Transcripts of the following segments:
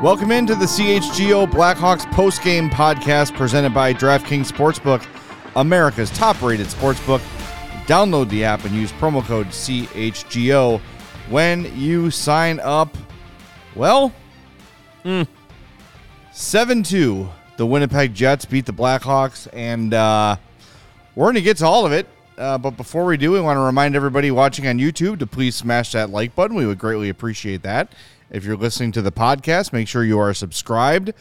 Welcome into the CHGO Blackhawks postgame podcast presented by DraftKings Sportsbook, America's top-rated sportsbook. Download the app and use promo code CHGO when you sign up. Well, 7-2. The Winnipeg Jets beat the Blackhawks, and uh, we're going to get to all of it. Uh, but before we do, we want to remind everybody watching on YouTube to please smash that like button. We would greatly appreciate that. If you're listening to the podcast, make sure you are subscribed.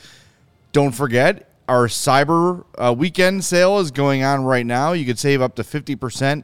Don't forget, our cyber uh, weekend sale is going on right now. You could save up to 50%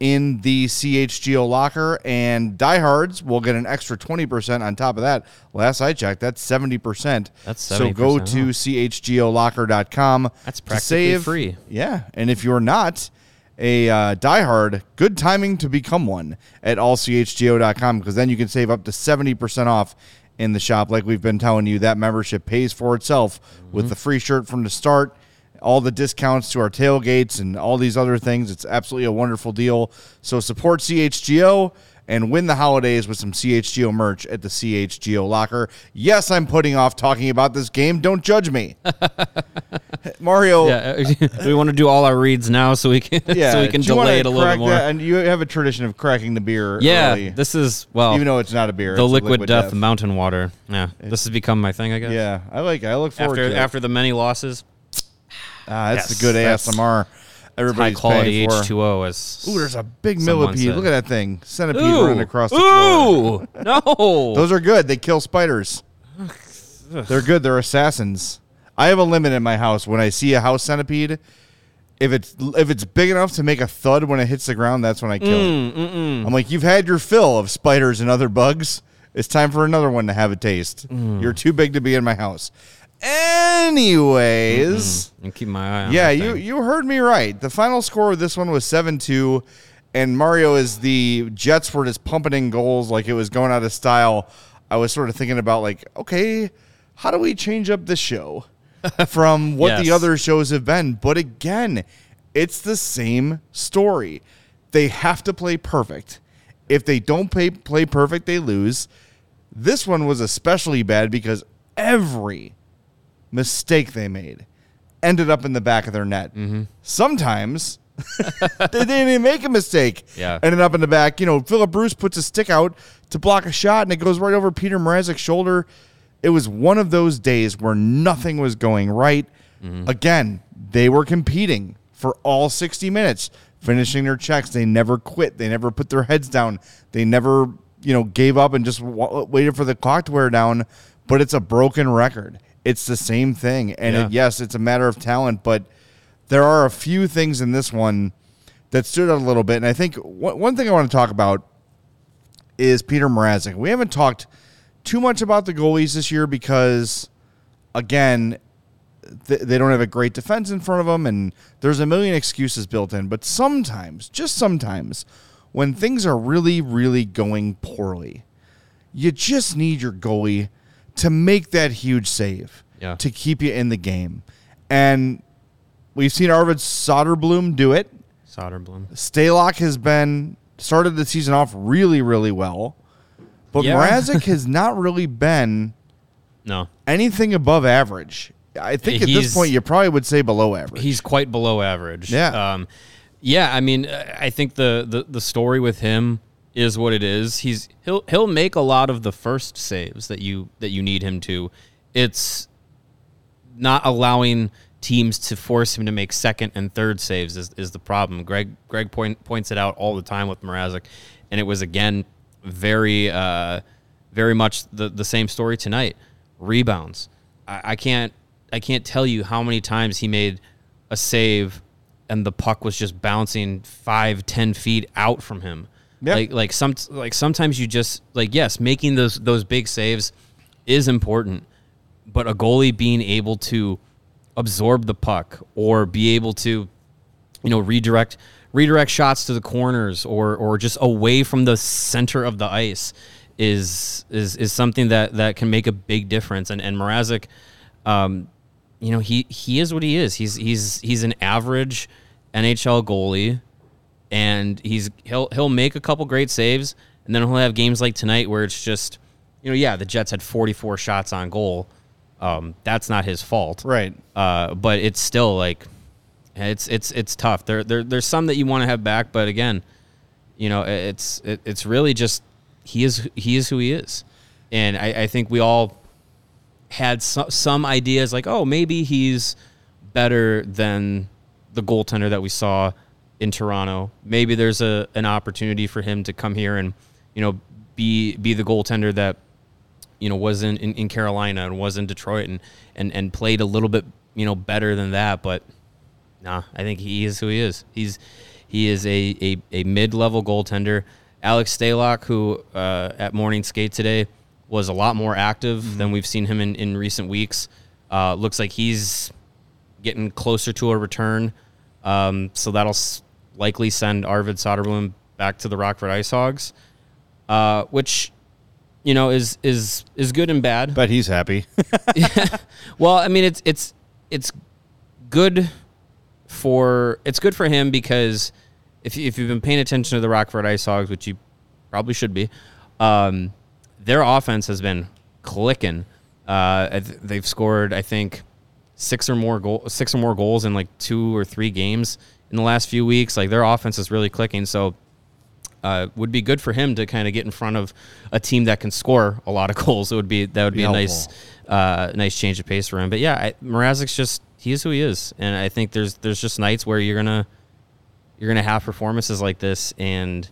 in the CHGO locker, and diehards will get an extra 20% on top of that. Last I checked, that's 70%. That's So go 70%, to chgolocker.com. That's to practically save. free. Yeah, and if you're not a uh, diehard, good timing to become one at allchgo.com because then you can save up to 70% off in the shop. Like we've been telling you, that membership pays for itself with the free shirt from the start, all the discounts to our tailgates, and all these other things. It's absolutely a wonderful deal. So support CHGO. And win the holidays with some CHGO merch at the CHGO locker. Yes, I'm putting off talking about this game. Don't judge me. Mario, Yeah, we want to do all our reads now so we can yeah, so we can do delay it a little bit more? that? And you have a tradition of cracking the beer. yeah, early, this is well, even though it's not a beer. the it's a liquid, death, mountain water. Yeah, this has become my thing, I guess. Yeah, I like. it. I look forward After to it. after the many losses, ah, that's Yes, the good that's ASMR. High Everybody's quality paying for. H two O as Ooh, there's a big millipede. said. Look at that thing. Centipede Ooh, running across the floor. ooh, no. Those are good. They kill spiders. They're good. They're assassins. I have a limit in my house. When I see a house centipede, if it's if it's big enough to make a thud when it hits the ground, that's when I kill it. Mm, I'm like, you've had your fill of spiders and other bugs. It's time for another one to have a taste. Mm. You're too big to be in my house. Anyways, mm-hmm. and keep my eye on. yeah, you you heard me right. The final score of this one was seven two, and Mario is the Jets were just pumping in goals like it was going out of style. I was sort of thinking about like, okay, how do we change up this show from what the other shows have been? But again, it's the same story. They have to play perfect. If they don't play play perfect, they lose. This one was especially bad because every mistake they made ended up in the back of their net. Mm-hmm. Sometimes they didn't even make a mistake. Yeah. Ended up in the back. You know, Philip Bruce puts a stick out to block a shot and it goes right over Peter Mrazek's shoulder. It was one of those days where nothing was going right. Mm-hmm. Again, they were competing for all 60 minutes, finishing their checks. They never quit. They never put their heads down. They never, you know, gave up and just wa waited for the clock to wear down. But it's a broken record. It's the same thing. And Yeah. it, yes, it's a matter of talent, but there are a few things in this one that stood out a little bit. And I think one, one thing I want to talk about is Peter Mrazek. We haven't talked too much about the goalies this year because, again, th- they don't have a great defense in front of them, and there's a million excuses built in. But sometimes, just sometimes, when things are really, really going poorly, you just need your goalie to make that huge save Yeah. to keep you in the game. And we've seen Arvid Soderblom do it. Soderblom. Stalock has been started the season off really, really well. But Yeah. Mrazek has not really been No, anything above average. I think at this point you probably would say below average. he's quite below average. Yeah. Um, yeah. I mean, I think the, the the story with him is what it is. He's he'll he'll make a lot of the first saves that you that you need him to. It's not allowing teams to force him to make second and third saves is, is the problem. Greg Greg point, points it out all the time with Mrazek, and it was again very uh, very much the, the same story tonight. Rebounds. I, I can't I can't tell you how many times he made a save and the puck was just bouncing five, ten feet out from him. Like like some like sometimes you just like yes, making those those big saves is important, but a goalie being able to absorb the puck or be able to you know redirect redirect shots to the corners or or just away from the center of the ice is is is something that that can make a big difference. And and Mrazek um you know he he is what he is. He's he's he's an average NHL goalie and he's he'll he'll make a couple great saves and then he'll have games like tonight where it's just you know yeah the Jets had 44 shots on goal um that's not his fault Right. uh, but it's still like it's it's it's tough. There, there there's some that you want to have back, but again, you know, it's it, it's really just he is he is who he is, and I, I think we all had some some ideas like, oh, maybe he's better than the goaltender that we saw in Toronto. Maybe there's a an opportunity for him to come here and you know be be the goaltender that you know was in, in, in Carolina and was in Detroit and, and and played a little bit you know better than that, but nah, I think he is who he is. He's he is a a, a mid level goaltender. Alex Stalock, who uh, at morning skate today was a lot more active than we've seen him in, in recent weeks. Uh, looks like he's getting closer to a return. Um, so that'll likely send Arvid Soderblom back to the Rockford Ice Hogs, uh, which you know is is is good and bad. But he's happy. Well, I mean, it's it's it's good for it's good for him because if if you've been paying attention to the Rockford Ice Hogs, which you probably should be, um, their offense has been clicking. Uh, they've scored, I think, six or more goal, six or more goals in like two or three games in the last few weeks. Like their offense is really clicking. So uh, would be good for him to kind of get in front of a team that can score a lot of goals. It would be that would be, Be a nice, uh, nice change of pace for him. But yeah, I, Mrazek's just he is who he is, and I think there's there's just nights where you're gonna you're gonna have performances like this, and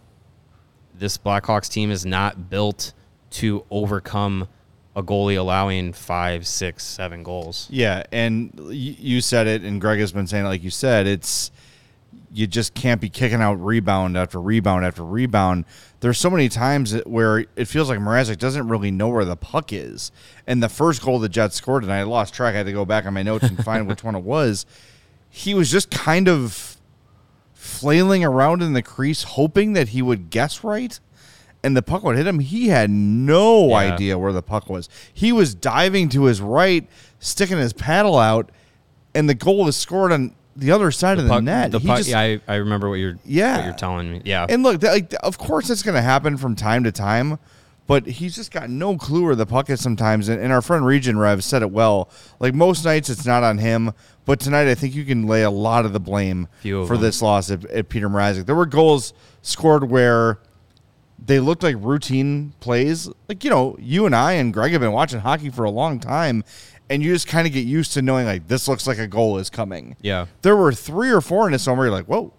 this Blackhawks team is not built to overcome a goalie allowing five, six, seven goals. Yeah, and you said it, and Greg has been saying it like you said. It's you just can't be kicking out rebound after rebound after rebound. There's so many times where it feels like Mrazek doesn't really know where the puck is. And the first goal the Jets scored, and I lost track. I had to go back on my notes and find which one it was. He was just kind of flailing around in the crease, hoping that he would guess right. And the puck would hit him. He had no Yeah. idea where the puck was. He was diving to his right, sticking his paddle out, and the goal was scored on the other side of the Puck- net. the He puck, just- yeah, I, I remember what you're Yeah. what you're telling me. Yeah, and look, that, like, of course, it's going to happen from time to time, but he's just got no clue where the puck is sometimes. And, and our friend Region Rev said it well. Like most nights, it's not on him, but tonight I think you can lay a lot of the blame of for them. this loss at, at Peter Mrazek. There were goals scored where they looked like routine plays. Like you know, you and I and Greg have been watching hockey for a long time, and you just kind of get used to knowing like this looks like a goal is coming. Yeah. there were three or four in this one where you're like, whoa.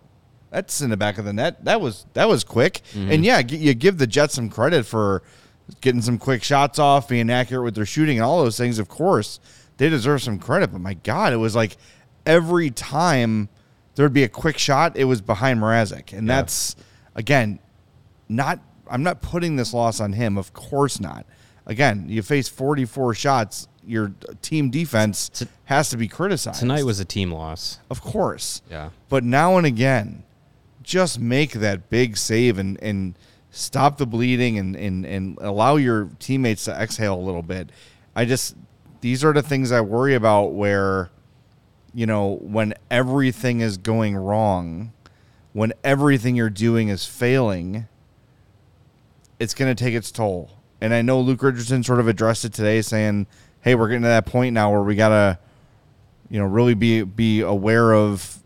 That's in the back of the net. That was that was quick, mm-hmm. and yeah, g- you give the Jets some credit for getting some quick shots off, being accurate with their shooting, and all those things. Of course, they deserve some credit. But my God, it was like every time there would be a quick shot, it was behind Mrazek, and Yeah. that's again not. I'm not putting this loss on him. Of course not. Again, you face 44 shots. Your team defense T- has to be criticized. tonight was a team loss. of course. Yeah. But now and again, just make that big save and, and stop the bleeding and, and, and allow your teammates to exhale a little bit. I just, these are the things I worry about where, you know, when everything is going wrong, when everything you're doing is failing, it's going to take its toll. And I know Luke Richardson sort of addressed it today saying, hey, we're getting to that point now where we got to, you know, really be be aware of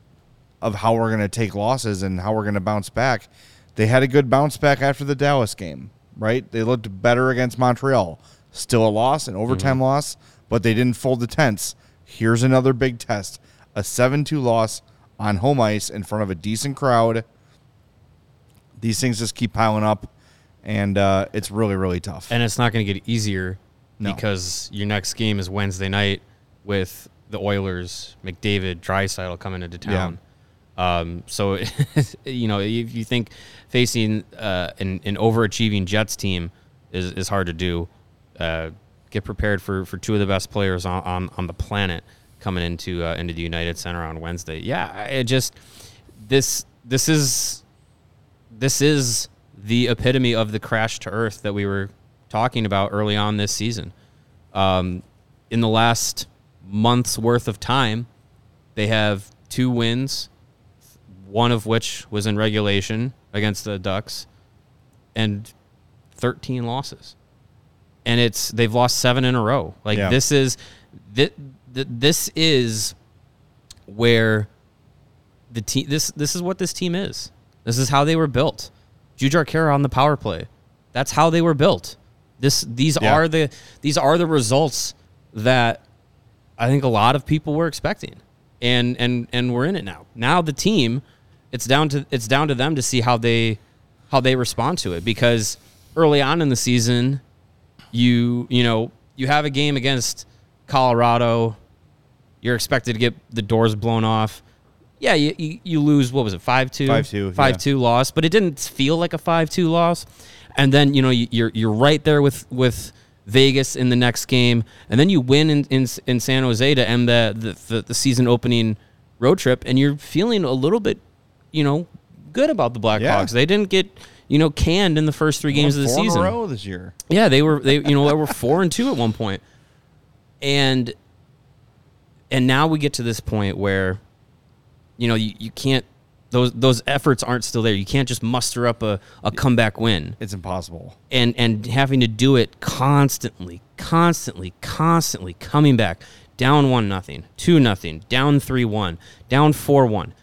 of how we're going to take losses and how we're going to bounce back. They had a good bounce back after the Dallas game, right? They looked better against Montreal. Still a loss, an overtime loss, but they didn't fold the tents. Here's another big test. A 7-2 loss on home ice in front of a decent crowd. These things just keep piling up and uh, it's really really tough. And it's not going to get easier No. because your next game is Wednesday night with the Oilers, McDavid, Draisaitl coming into town. Um, so, you know, if you think facing uh, an, an overachieving Jets team is, is hard to do, uh, get prepared for, for two of the best players on, on, on the planet coming into uh, into the United Center on Wednesday. Yeah, it just this this is this is the epitome of the crash to earth that we were talking about early on this season. Um, in the last month's worth of time, they have two wins, one of which was in regulation against the Ducks, and 13 losses. And it's they've lost seven in a row. Like Yeah. this is this, this is where the team this this is what this team is. This is how they were built. Jujhar Khaira on the power play. That's how they were built. This these Yeah. are the these are the results that I think a lot of people were expecting. And and and we're in it now. Now the team it's down to it's down to them to see how they how they respond to it because early on in the season you you know you have a game against Colorado you're expected to get the doors blown off yeah you, you, you lose what was it 5-2 5-2, 5-2 loss but it didn't feel like a 5-2 loss and then you know you- you're you're right there with with Vegas in the next game. And then you win in in, in San Jose to end the, the the the season opening road trip. And you're feeling a little bit you know good about the Blackhawks. Yeah. they didn't get you know canned in the first three games of the Four season. row this year. yeah, they were they you know they were four and two at one point, and and now we get to this point where, you know, you, you can't those those efforts aren't still there. You can't just muster up a, a comeback win It's impossible. and and having to do it constantly, constantly, constantly coming back down one nothing, two nothing, down three one, down four one.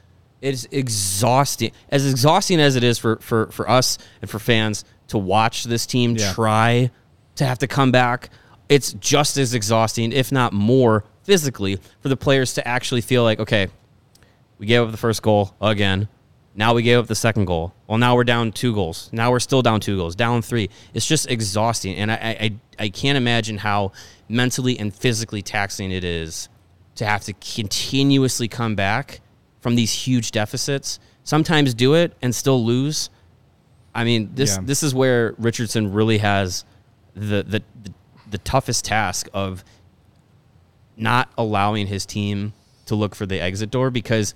It's exhausting. As exhausting as it is for for for us and for fans to watch this team Yeah. try to have to come back, it's just as exhausting, if not more, physically for the players to actually feel like, okay, we gave up the first goal again. Now we gave up the second goal. Well, now we're down two goals. Now we're still down two goals, down three. It's just exhausting, and I I, I can't imagine how mentally and physically taxing it is to have to continuously come back from these huge deficits. Sometimes do it and still lose. I mean, this Yeah. this is where Richardson really has the the the, the toughest task of not allowing his team to look for the exit door because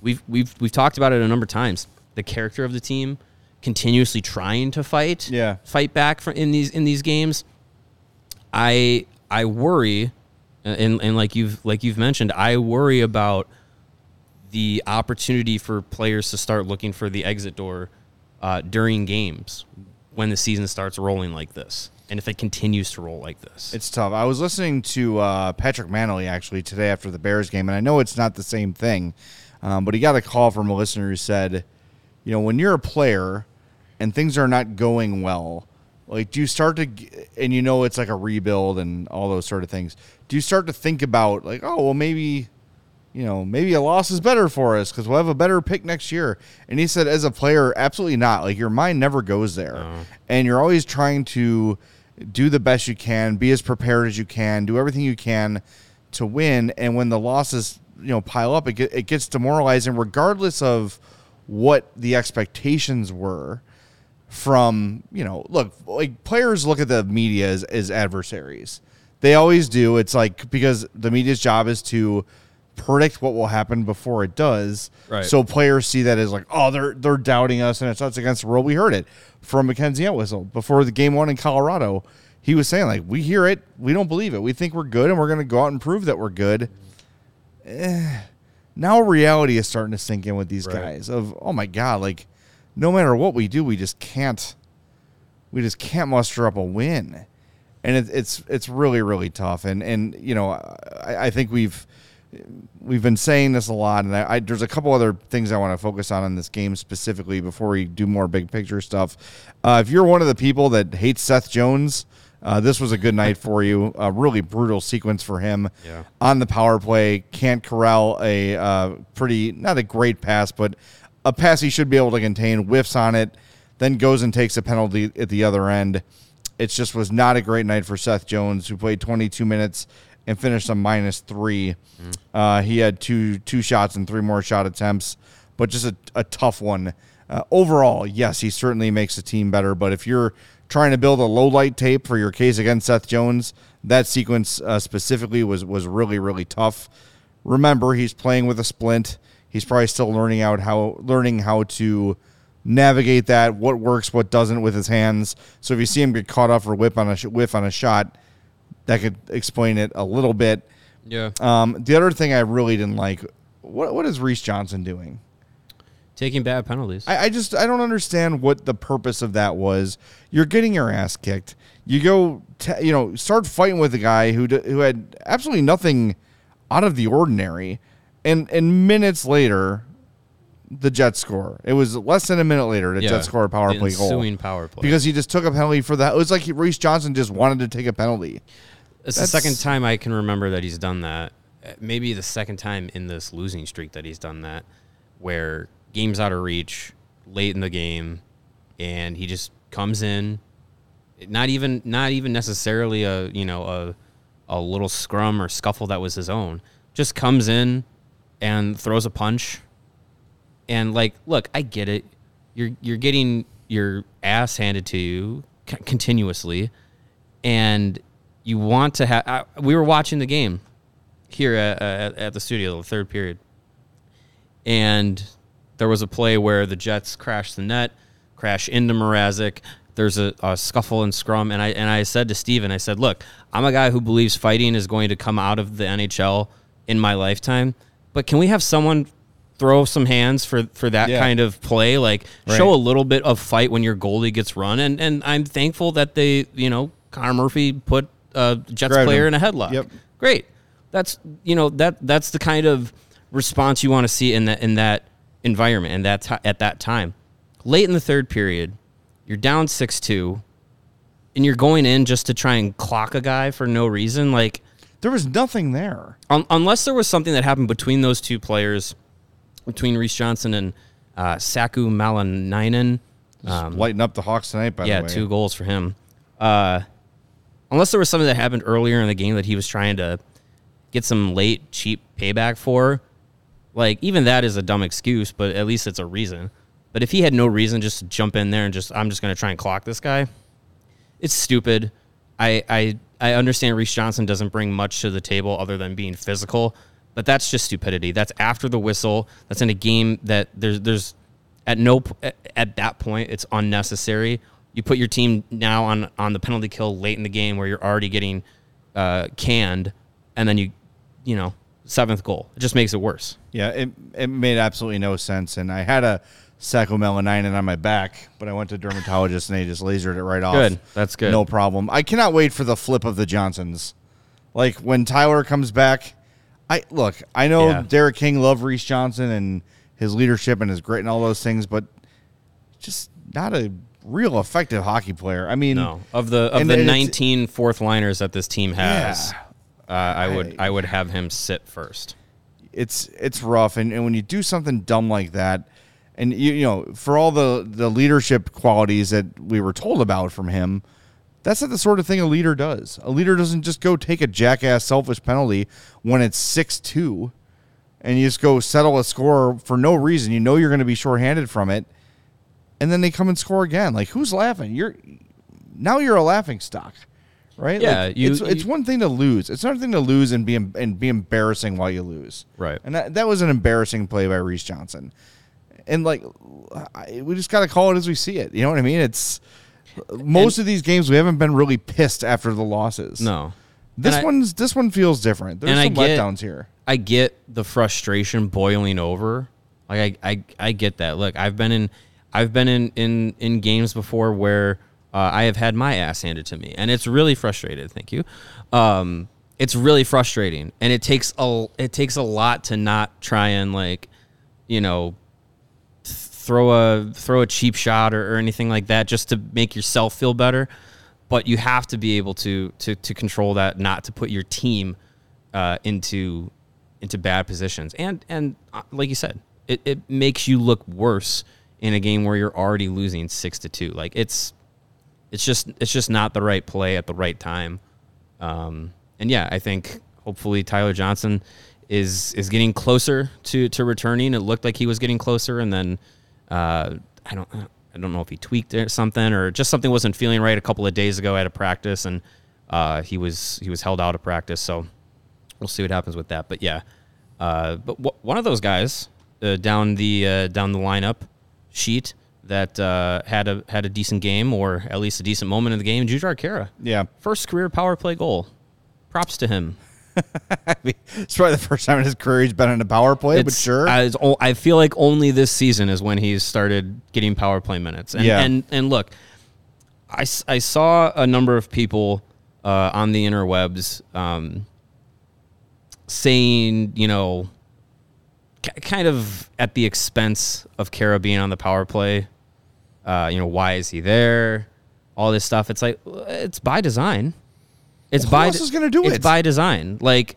we've we've we've talked about it a number of times. The character of the team continuously trying to fight, Yeah. fight back from in these in these games. I I worry, and and like you've like you've mentioned, I worry about the opportunity for players to start looking for the exit door uh, during games when the season starts rolling like this, and if it continues to roll like this. It's tough. I was listening to uh, Patrick Mannelly actually today after the Bears game, and I know it's not the same thing, um, but he got a call from a listener who said, you know, when you're a player and things are not going well, like do you start to, and you know it's like a rebuild and all those sort of things. Do you start to think about like, oh well, maybe, you know, maybe a loss is better for us because we'll have a better pick next year. And he said, as a player, absolutely not. Like your mind never goes there, and you're always trying to do the best you can, be as prepared as you can, do everything you can to win. And when the losses, you know, pile up, it, get, it gets demoralizing, regardless of what the expectations were from you know look like players look at the media as, as adversaries. They always do. It's like because the media's job is to predict what will happen before it does. Right. so players see that as like oh they're they're doubting us and it's us against the world. We heard it from Mackenzie Entwistle before the game one in Colorado. He was saying like we hear it. We don't believe it. We think we're good and we're going to go out and prove that we're good Eh, now reality is starting to sink in with these Right. guys of oh my god like no matter what we do we just can't we just can't muster up a win. And it, it's it's really really tough. And and you know I, I think we've we've been saying this a lot and I, I there's a couple other things I want to focus on in this game specifically before we do more big picture stuff. Uh, if you're one of the people that hates Seth Jones uh, this was a good night for you a really brutal sequence for him Yeah. on the power play can't corral a uh, pretty not a great pass but a pass he should be able to contain whiffs on it then goes and takes a penalty at the other end it just was not a great night for Seth Jones who played 22 minutes and finished on minus three uh, he had two two shots and three more shot attempts but just a, a tough one. Uh, overall, yes, he certainly makes the team better. But if you're trying to build a low light tape for your case against Seth Jones, that sequence uh, specifically was was really really tough. Remember, he's playing with a splint. He's probably still learning out how learning how to navigate that, what works, what doesn't with his hands. So if you see him get caught off or whip on a whiff on a shot, that could explain it a little bit. Yeah. Um, the other thing I really didn't like, what what is Reese Johnson doing? Taking bad penalties. I, I just I don't understand what the purpose of that was. You're getting your ass kicked. You go, t- you know, start fighting with a guy who d- who had absolutely nothing out of the ordinary, and and minutes later, the Jets score. It was less than a minute later the Yeah, Jets score a power play goal power play. because he just took a penalty for that. It was like he, Reese Johnson just wanted to take a penalty. It's the second time I can remember that he's done that. Maybe the second time in this losing streak that he's done that, where game's out of reach late in the game, and he just comes in, not even not even necessarily a you know a a little scrum or scuffle that was his own, just comes in and throws a punch, and like, look, I get it, you're you're getting your ass handed to you c- continuously, and you want to have. We were watching the game here at, at, at the studio, the third period, and there was a play where the Jets crashed the net, crash into Mrazek. There's a, a scuffle and scrum, and I and I said to Steven, I said, "Look, I'm a guy who believes fighting is going to come out of the NHL in my lifetime, but can we have someone throw some hands for for that Yeah. kind of play? Like Right. show a little bit of fight when your goalie gets run." And and I'm thankful that they, you know, Connor Murphy put a Jets player him. in a headlock. Yep. Great. That's you know that that's the kind of response you want to see in that in that environment and that's at that time. Late in the third period, you're down six two, and you're going in just to try and clock a guy for no reason. Like There was nothing there. un- unless there was something that happened between those two players, between Reese Johnson and uh, Saku Maenalanen. Um, Lighting up the Hawks tonight, by yeah, the way. two goals for him. Uh, unless there was something that happened earlier in the game that he was trying to get some late cheap payback for, like even that is a dumb excuse, but at least it's a reason. But if he had no reason just to jump in there and just I'm just going to try and clock this guy, it's stupid. I I I understand Reese Johnson doesn't bring much to the table other than being physical, but that's just stupidity. That's after the whistle. That's in a game that there's there's at no at- at that point it's unnecessary. You put your team now on on the penalty kill late in the game where you're already getting uh, canned, and then you you know seventh goal. It just makes it worse. Yeah, it it made absolutely no sense, and I had a sacromelanine on my back, but I went to dermatologist and they just lasered it right off. Good. That's good. No problem. I cannot wait for the flip of the Johnsons. Like when Tyler comes back, I look. I know Yeah. Derek King loved Reese Johnson and his leadership and his grit and all those things, but just not a real effective hockey player. I mean, No, of the of the and 19 fourth liners that this team has, Yeah. Uh, I would I would have him sit first. it's it's rough. And, and when you do something dumb like that and you, you know for all the the leadership qualities that we were told about from him that's not the sort of thing a leader does. A leader doesn't just go take a jackass selfish penalty when it's 6-2 and you just go settle a score for no reason. You know you're going to be shorthanded from it. And then they come and score again. Like who's laughing? You're now you're a laughing stock right Yeah, Like, you- it's, it's one thing to lose it's another thing to lose and be and be embarrassing while you lose Right. and that, that was an embarrassing play by Reese Johnson. And like, I, we just got to call it as we see it. You know what I mean? It's most of these games we haven't been really pissed after the losses. No, this And I- one's this one feels different. There's And I some get- letdowns here. I get the frustration boiling over. Like I, I, I get that. Look, I've been in, I've been in in in games before where uh, I have had my ass handed to me, and it's really frustrated. Thank you. Um, it's really frustrating, and it takes a it takes a lot to not try and like, you know, throw a throw a cheap shot or, or anything like that just to make yourself feel better. But you have to be able to to to control that, not to put your team uh, into into bad positions. And and uh, like you said, it, it makes you look worse in a game where you're already losing six to two. Like it's it's just it's just not the right play at the right time. Um, and yeah, I think hopefully Tyler Johnson is is getting closer to to returning. It looked like he was getting closer, and then uh, I don't I don't know if he tweaked or something or just something wasn't feeling right a couple of days ago at a practice, and uh, he was he was held out of practice. So we'll see what happens with that. But yeah, uh, but w- one of those guys uh, down the uh, down the lineup sheet that uh, had a had a decent game or at least a decent moment in the game, Jujhar Khaira. Yeah. First career power play goal. Props to him. it's probably the first time in his career he's been in a power play, but sure. I, it's I feel like only this season is when he's started getting power play minutes. And, Yeah. and and look, I, I saw a number of people uh, on the interwebs um, saying, you know, k- kind of at the expense of Khaira being on the power play. Uh, you know, why is he there? All this stuff. It's like it's by design. It's Well, who by else is gonna do it's it? by design. Like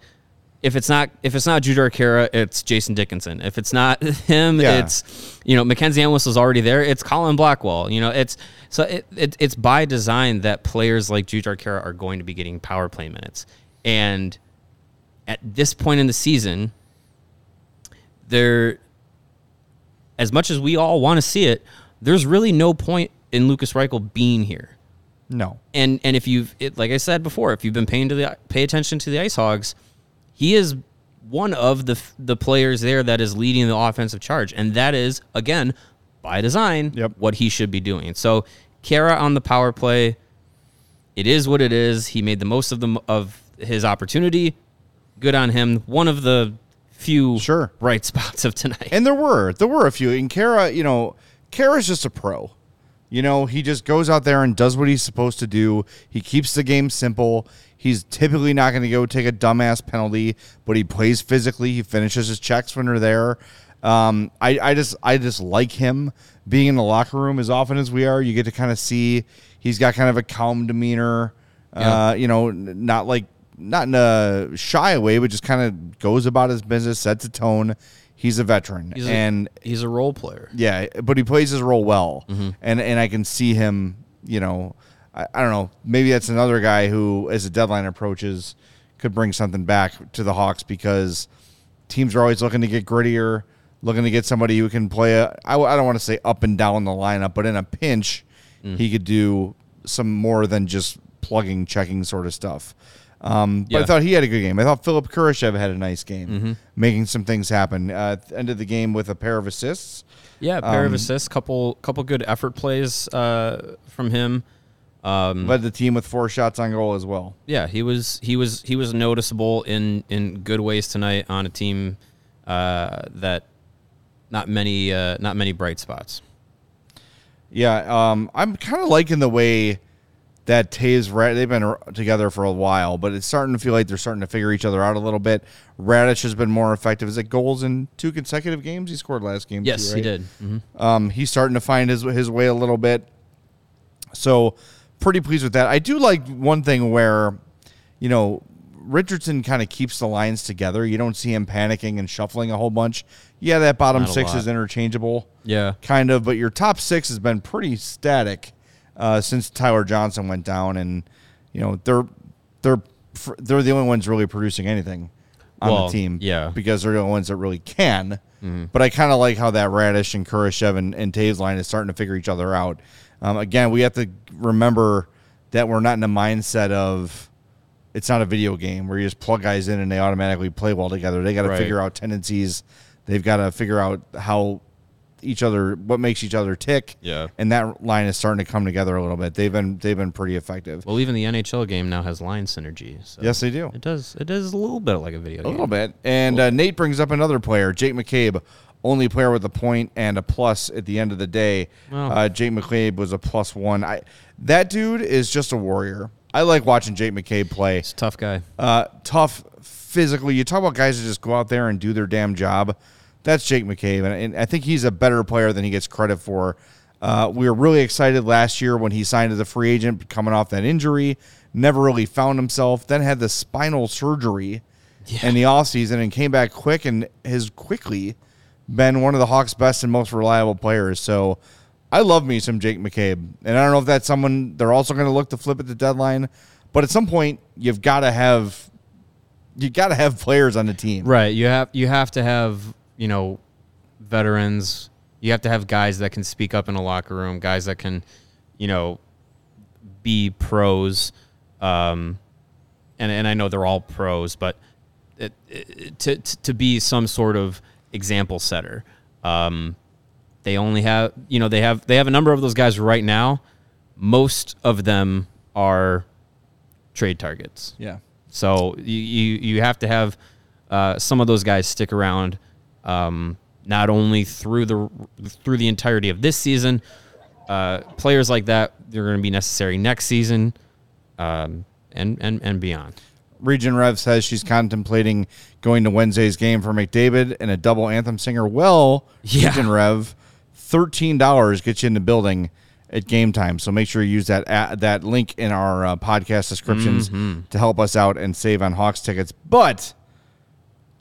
if it's not if it's not Jujhar Khaira, it's Jason Dickinson. If it's not him, Yeah. it's you know Mackenzie Entwistle is already there. It's Colin Blackwell. You know, it's so it, it it's by design that players like Jujhar Khaira are going to be getting power play minutes. And at this point in the season, there as much as we all want to see it, there's really no point in Lucas Reichel being here no. and and if you've it, like I said before, if you've been paying to the pay attention to the Ice Hogs, he is one of the the players there that is leading the offensive charge, and that is again by design Yep. what he should be doing. So Khaira on the power play, it is what it is. He made the most of the of his opportunity. Good on him. One of the few Sure. bright spots of tonight. And there were there were a few. And Khaira, you know, Khaira's just a pro. You know, he just goes out there and does what he's supposed to do. He keeps the game simple. He's typically not going to go take a dumbass penalty, but he plays physically. He finishes his checks when they're there. Um, I, I just I just like him being in the locker room as often as we are. You get to kind of see he's got kind of a calm demeanor. Yeah. Uh, you know, not like not in a shy way, but just kind of goes about his business, sets a tone. He's a veteran, He's a- and he's a role player. yeah, but he plays his role well, Mm-hmm. and and I can see him. You know, I, I don't know. Maybe that's another guy who, as the deadline approaches, could bring something back to the Hawks because teams are always looking to get grittier, looking to get somebody who can play. A, I, I don't want to say up and down the lineup, but in a pinch, Mm. he could do some more than just plugging, checking sort of stuff. Um, but I thought he had a good game. I thought Philip Kurashev had a nice game, Mm-hmm. making some things happen. Uh, ended the game with a pair of assists. Yeah, pair of Um, assists, couple couple good effort plays uh, from him. Um, led the team with four shots on goal as well. yeah, he was he was he was noticeable in in good ways tonight on a team uh, that not many uh, not many bright spots. Yeah, um, I'm kind of liking the way that Toews they've been together for a while, but it's starting to feel like they're starting to figure each other out a little bit. Raddysh has been more effective. Is it goals in two consecutive games? He scored last game. Yes, too, he right? did. hmm Um, he's starting to find his his way a little bit. So, pretty pleased with that. I do like one thing where, you know, Richardson kind of keeps the lines together. You don't see him panicking and shuffling a whole bunch. Yeah, that bottom Not six is interchangeable, Yeah, kind of, but your top six has been pretty static uh, since Tyler Johnson went down, and you know they're they're they're the only ones really producing anything on Well, the team. yeah. because they're the only ones that really can. But I kind of like how that Raddysh and Kurashev and, and Toews line is starting to figure each other out. Um, again, we have to remember that we're not in a mindset of it's not a video game where you just plug guys in and they automatically play well together. They got to Right. figure out tendencies. They've got to figure out how each other what makes each other tick. Yeah. and that line is starting to come together a little bit. They've been they've been pretty effective. well, even the NHL game now has line synergy. So yes, they do. it does. It does a little bit like a video A game. little bit. And uh, Nate brings up another player, Jake McCabe, only player with a point and a plus at the end of the day. Uh, Jake McCabe was a plus one. I that dude is just a warrior. I like watching Jake McCabe play. He's a tough guy. Uh, tough physically. You talk about guys that just go out there and do their damn job. That's Jake McCabe, and, and I think he's a better player than he gets credit for. Uh, we were really excited last year when he signed as a free agent, coming off that injury. Never really found himself. Then had the spinal surgery in the offseason and came back quick and has quickly been one of the Hawks' best and most reliable players. So I love me some Jake McCabe. And I don't know if that's someone they're also going to look to flip at the deadline. But at some point, you've got to have you got to have players on the team. Right. You have you have to have you know veterans. You have to have guys that can speak up in a locker room. Guys that can, you know, be pros. Um, and and I know they're all pros, but it, it, to to be some sort of example setter. Um, they only have you know they have they have a number of those guys right now. Most of them are trade targets. Yeah. So you you, you have to have uh, some of those guys stick around, um, not only through the through the entirety of this season. Uh, players like that they're going to be necessary next season, um, and and and beyond. Region Rev says she's contemplating going to Wednesday's game for McDavid and a double anthem singer. Well, Yeah. Region Rev, thirteen dollars gets you in the building at game time. So make sure you use that a that link in our uh, podcast descriptions to help us out and save on Hawks tickets. But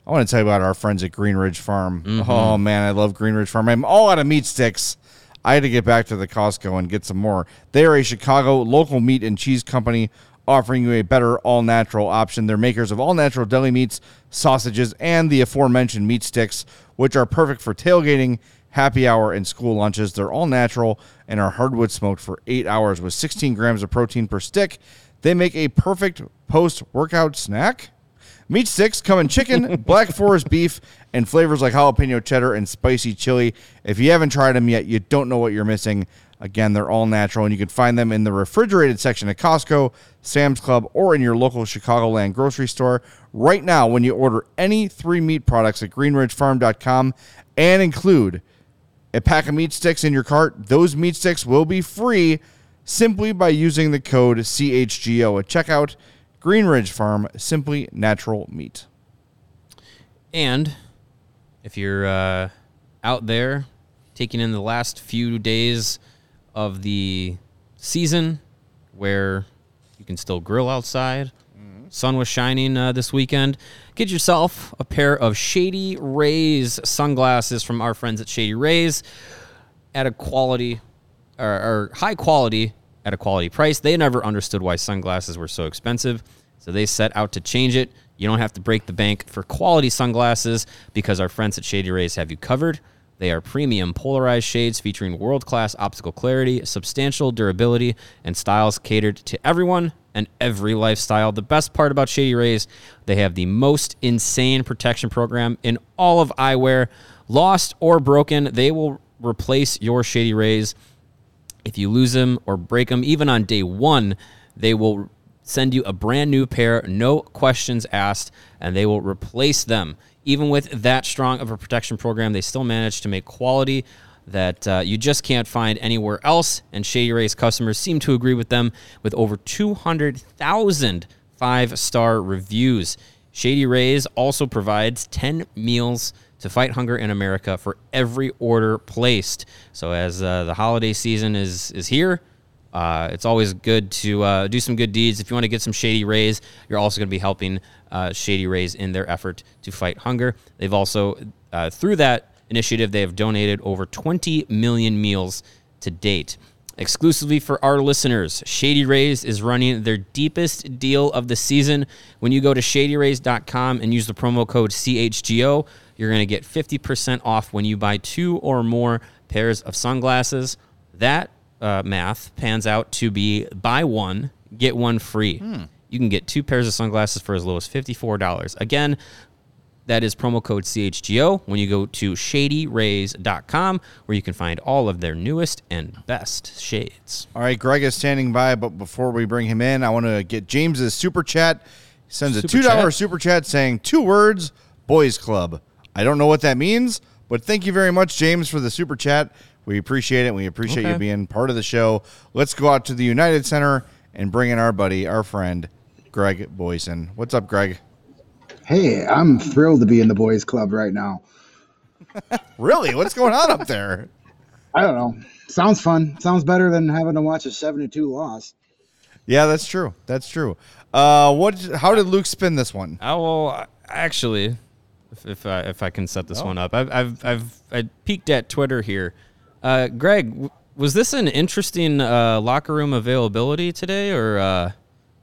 I want to tell you about our friends at Green Ridge Farm. Mm-hmm. Oh man, I love Green Ridge Farm. I'm all out of meat sticks. I had to get back to the Costco and get some more. They are a Chicago local meat and cheese company offering you a better all natural option. They're makers of all natural deli meats, sausages, and the aforementioned meat sticks, which are perfect for tailgating, happy hour, and school lunches. They're all natural and are hardwood smoked for eight hours with 16 grams of protein per stick. They make a perfect post workout snack. Meat sticks come in chicken, black forest beef, and flavors like jalapeno cheddar and spicy chili. If you haven't tried them yet, you don't know what you're missing. Again, they're all natural, and you can find them in the refrigerated section at Costco, Sam's Club, or in your local Chicagoland grocery store. Right now, when you order any three meat products at greenridgefarm.com and include a pack of meat sticks in your cart, those meat sticks will be free simply by using the code CHGO at checkout. Green Ridge Farm, simply natural meat. And if you're uh, out there taking in the last few days of the season where you can still grill outside, sun was shining uh, this weekend, get yourself a pair of Shady Rays sunglasses from our friends at Shady Rays at a quality or, or high quality at a quality price. They never understood why sunglasses were so expensive, so they set out to change it. You don't have to break the bank for quality sunglasses because our friends at Shady Rays have you covered. They are premium polarized shades featuring world class optical clarity, substantial durability, and styles catered to everyone and every lifestyle. The best part about Shady Rays, they have the most insane protection program in all of eyewear. Lost or broken, they will replace your Shady Rays. If you lose them or break them, even on day one, they will send you a brand new pair, no questions asked, and they will replace them. Even with that strong of a protection program, they still manage to make quality that uh, you just can't find anywhere else. And Shady Rays customers seem to agree with them with over 200,000 five star reviews. Shady Rays also provides 10 meals to fight hunger in America for every order placed. So as uh, the holiday season is is here, uh, it's always good to uh, do some good deeds. If you want to get some Shady Rays, you're also going to be helping uh, Shady Rays in their effort to fight hunger. They've also, uh, through that initiative, they have donated over 20 million meals to date. Exclusively for our listeners, Shady Rays is running their deepest deal of the season. When you go to shadyrays.com and use the promo code CHGO, you're going to get 50% off when you buy two or more pairs of sunglasses. That uh, math pans out to be buy one, get one free. You can get two pairs of sunglasses for as low as $54. Again, that is promo code CHGO when you go to shadyrays.com where you can find all of their newest and best shades. All right, Greg is standing by, but before we bring him in, I want to get James's super chat. He sends a two dollar chat? super chat saying two words: Boys Club. I don't know what that means, but thank you very much, James, for the super chat. We appreciate it. We appreciate you being part of the show. Let's go out to the United Center and bring in our buddy, our friend, Greg Boysen. What's up, Greg? Hey, I'm thrilled to be in the boys club right now. Really? What's going on up there? I don't know. Sounds fun. Sounds better than having to watch a 72 loss. Yeah, that's true. That's true. Uh, what? How did Luke spin this one? Oh, well, actually, if, if, I, if I can set this one up, I've, I've, I've I peeked at Twitter here. Uh, Greg, w- was this an interesting uh, locker room availability today, or uh,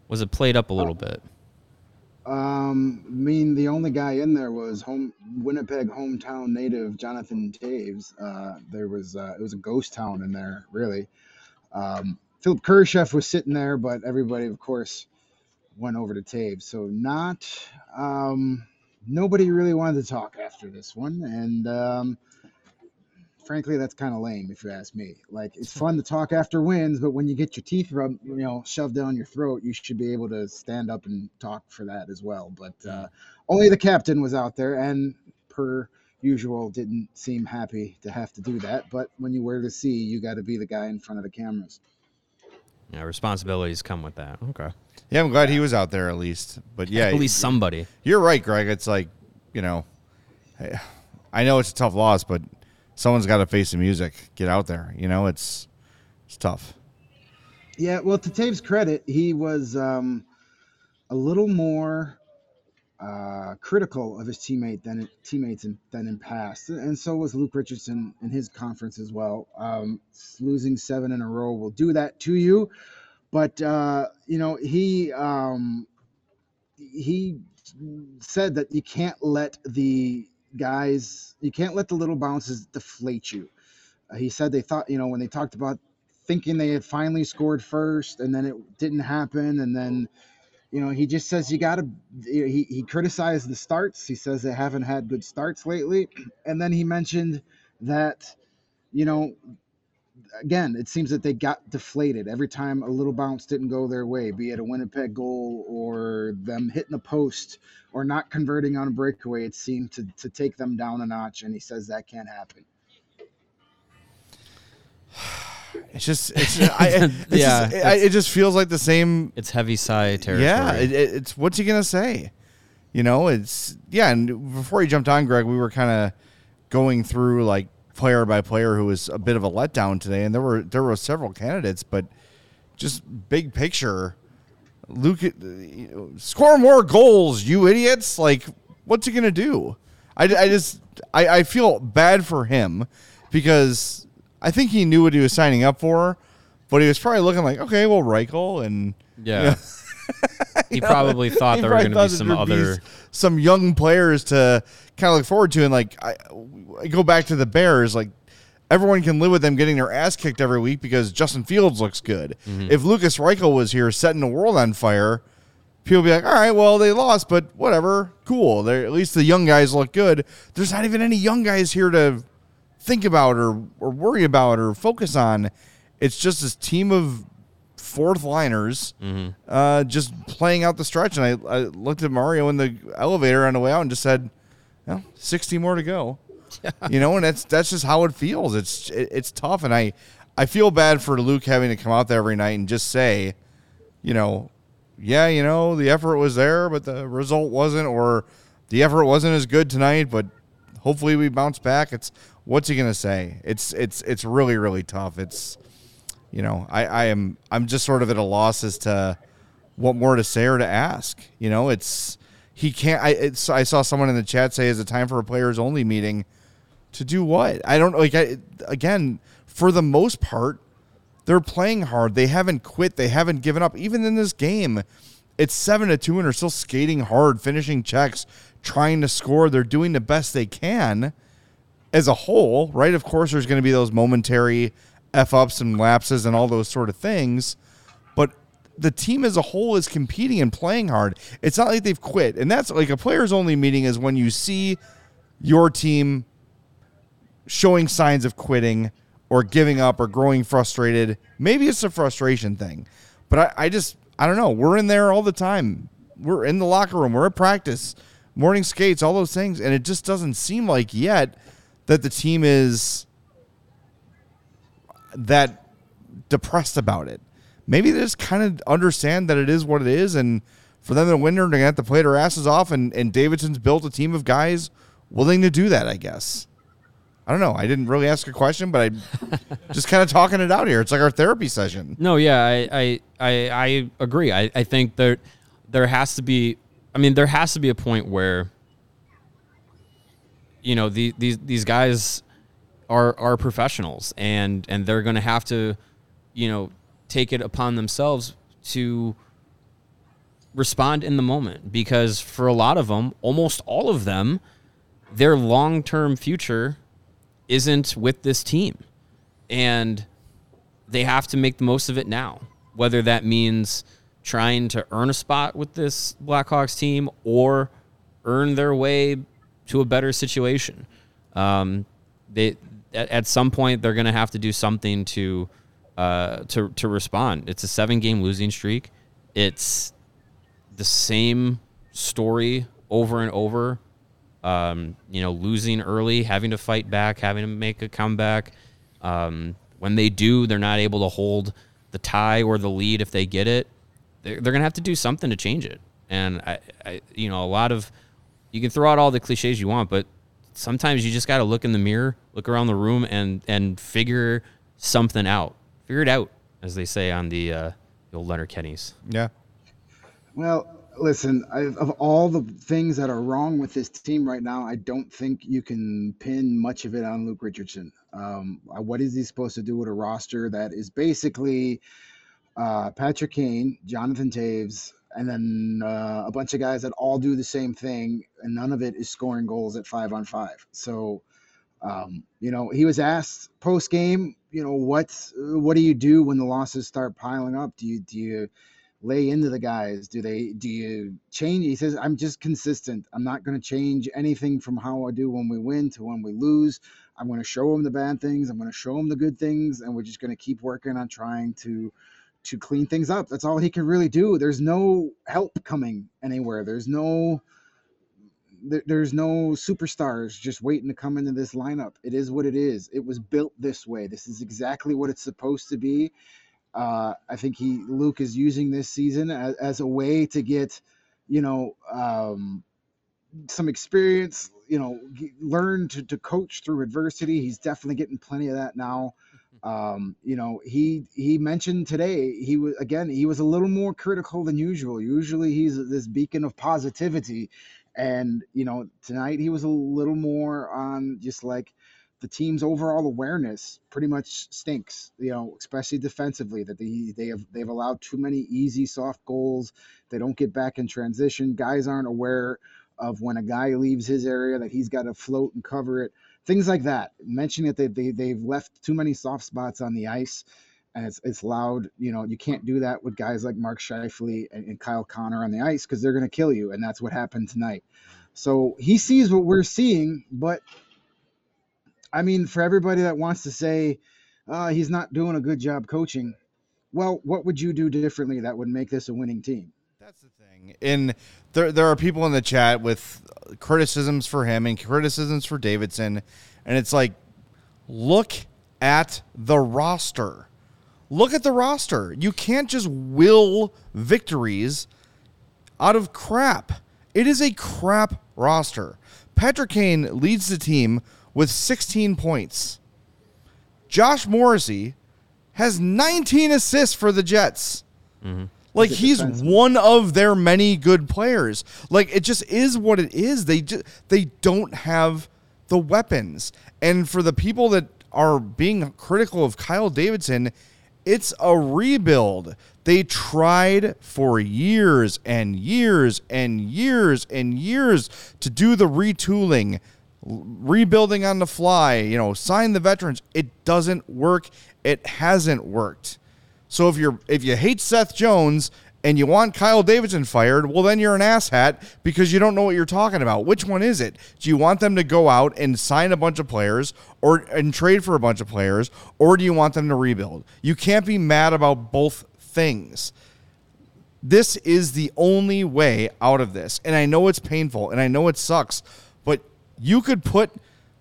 was it played up a little bit? Um, I mean, the only guy in there was home Winnipeg hometown native Jonathan Toews. Uh, there was uh, it was a ghost town in there, really. Um, Philip Kurashev was sitting there, but everybody, of course, went over to Toews. So not um, nobody really wanted to talk after this one, and um, frankly, that's kind of lame if you ask me. Like it's fun to talk after wins, but when you get your teeth rubbed, you know, shoved down your throat, you should be able to stand up and talk for that as well. But uh, only the captain was out there, and per usual, didn't seem happy to have to do that. But when you wear the C, you got to be the guy in front of the cameras. Yeah, responsibilities come with that. Okay. Yeah, I'm glad he was out there at least. But yeah, At least somebody. You're right, Greg. It's like, you know, I- I know it's a tough loss, but someone's got to face the music. Get out there. You know, it's it's tough. Yeah, well, to Toews' credit, he was um, a little more uh, critical of his teammate than teammates in, than in past, and so was Luke Richardson in his conference as well. Um, losing seven in a row will do that to you, but uh, you know he um, he said that you can't let the guys, you can't let the little bounces deflate you. Uh, he said they thought, you know, when they talked about thinking they had finally scored first and then it didn't happen and then you know he just says you got to he, he criticized the starts he says they haven't had good starts lately and then he mentioned that you know again it seems that they got deflated every time a little bounce didn't go their way be it a winnipeg goal or them hitting a post or not converting on a breakaway it seemed to, to take them down a notch and he says that can't happen It's just, it's, I, it's Yeah, just, it, I, it just feels like the same. It's heavy sigh territory. Yeah, it, it, it's what's he gonna say? You know, it's yeah. And before he jumped on, Greg, we were kind of going through like player by player who was a bit of a letdown today, and there were there were several candidates, but just big picture, Luke, uh, you know, score more goals, you idiots! Like, what's he gonna do? I, I just I, I feel bad for him because I think he knew what he was signing up for, but he was probably looking like, okay, well, Reichel and Yeah. he probably thought he there were going to be some other. s- some young players to kind of look forward to, and like I, I go back to the Bears, like everyone can live with them getting their ass kicked every week because Justin Fields looks good. Mm-hmm. If Lukas Reichel was here setting the world on fire, people would be like, all right, well they lost, but whatever, cool. They're, at least the young guys look good. There's not even any young guys here to think about or or worry about or focus on. It's just this team of fourth liners uh, just playing out the stretch. And I, I looked at Mario in the elevator on the way out and just said, well, 60 more to go. You know, and that's that's just how it feels. It's it, it's tough, and I I feel bad for Luke having to come out there every night and just say, you know, yeah, you know, the effort was there, but the result wasn't, or the effort wasn't as good tonight, but hopefully we bounce back. It's what's he gonna say? It's it's it's really really tough. It's you know, I, I am I'm just sort of at a loss as to what more to say or to ask. You know, it's he can't. I it's I saw someone in the chat say, "Is it time for a players only meeting?" To do what? I don't like. I, again, for the most part, they're playing hard. They haven't quit. They haven't given up. Even in this game, it's seven to two, and they're still skating hard, finishing checks, trying to score. They're doing the best they can as a whole, right? Of course, there's going to be those momentary f ups and lapses and all those sort of things, but the team as a whole is competing and playing hard. It's not like they've quit, and that's like a players only meeting is when you see your team showing signs of quitting or giving up or growing frustrated. Maybe it's a frustration thing, but I, I just I don't know. We're in there all the time. We're in the locker room. We're at practice, morning skates, all those things, and it just doesn't seem like yet that the team is that depressed about it. Maybe they just kind of understand that it is what it is, and for them to win, they're going to have to play their asses off. And, and Davidson's built a team of guys willing to do that, I guess. I don't know. I didn't really ask a question, but I just kind of talking it out here. It's like our therapy session. No, yeah, I I I, I agree. I, I think there there has to be. I mean, there has to be a point where you know the, these these guys are are professionals and and they're going to have to you know take it upon themselves to respond in the moment because for a lot of them, almost all of them, their long term future isn't with this team. And they have to make the most of it now, whether that means trying to earn a spot with this Blackhawks team or earn their way to a better situation. Um, they at, at, some point they're going to have to do something to uh, to to respond. It's a seven game losing streak. It's the same story over and over. Um, you know, losing early, having to fight back, having to make a comeback. Um, when they do, they're not able to hold the tie or the lead if they get it. They're, they're going to have to do something to change it. And I, I, you know, a lot of you can throw out all the cliches you want, but sometimes you just got to look in the mirror, look around the room, and and figure something out. Figure it out, as they say on the, uh, the old Letterkenny's. Yeah. Well, listen, I, of all the things that are wrong with this team right now, I don't think you can pin much of it on Luke Richardson. Um, uh, what is he supposed to do with a roster that is basically uh, Patrick Kane, Jonathan Toews, and then uh, a bunch of guys that all do the same thing, and none of it is scoring goals at five on five. So, um, you know, he was asked post game, you know, what what do you do when the losses start piling up? Do you do you lay into the guys? Do they do you change? He says, I'm just consistent. I'm not going to change anything from how I do when we win to when we lose. I'm going to show them the bad things. I'm going to show them the good things, and we're just going to keep working on trying to to clean things up. That's all he can really do. There's no help coming anywhere. There's no there's no superstars just waiting to come into this lineup. It is what it is. It was built this way. This is exactly what it's supposed to be. Uh, I think he Luke is using this season as, as a way to get, you know, um, some experience. You know, learn to, to coach through adversity. He's definitely getting plenty of that now. Um, you know, he he mentioned today he was again he was a little more critical than usual. Usually he's this beacon of positivity, and you know tonight he was a little more on just like the team's overall awareness pretty much stinks, you know, especially defensively. That they they have they've allowed too many easy soft goals. They don't get back in transition. Guys aren't aware of when a guy leaves his area that he's got to float and cover it. Things like that. Mentioning that they, they they've left too many soft spots on the ice. And it's, it's loud. You know, you can't do that with guys like Mark Scheifele and, and Kyle Connor on the ice because they're going to kill you. And that's what happened tonight. So he sees what we're seeing, but I mean, for everybody that wants to say uh, he's not doing a good job coaching, well, what would you do differently that would make this a winning team? That's the thing. And there, there are people in the chat with criticisms for him and criticisms for Davidson. And it's like, look at the roster. Look at the roster. You can't just will victories out of crap. It is a crap roster. Patrick Kane leads the team with 16 points. Josh Morrissey has 19 assists for the Jets. Mm-hmm. Like he's one of their many good players. Like it just is what it is. They just they don't have the weapons. And for the people that are being critical of Kyle Davidson, it's a rebuild. They tried for years and years and years and years to do the retooling rebuilding on the fly, you know, sign the veterans. It doesn't work. It hasn't worked. So if you're if you hate Seth Jones and you want Kyle Davidson fired, well then you're an asshat because you don't know what you're talking about. Which one is it? Do you want them to go out and sign a bunch of players or and trade for a bunch of players or do you want them to rebuild? You can't be mad about both things. This is the only way out of this. And I know it's painful and I know it sucks, but you could put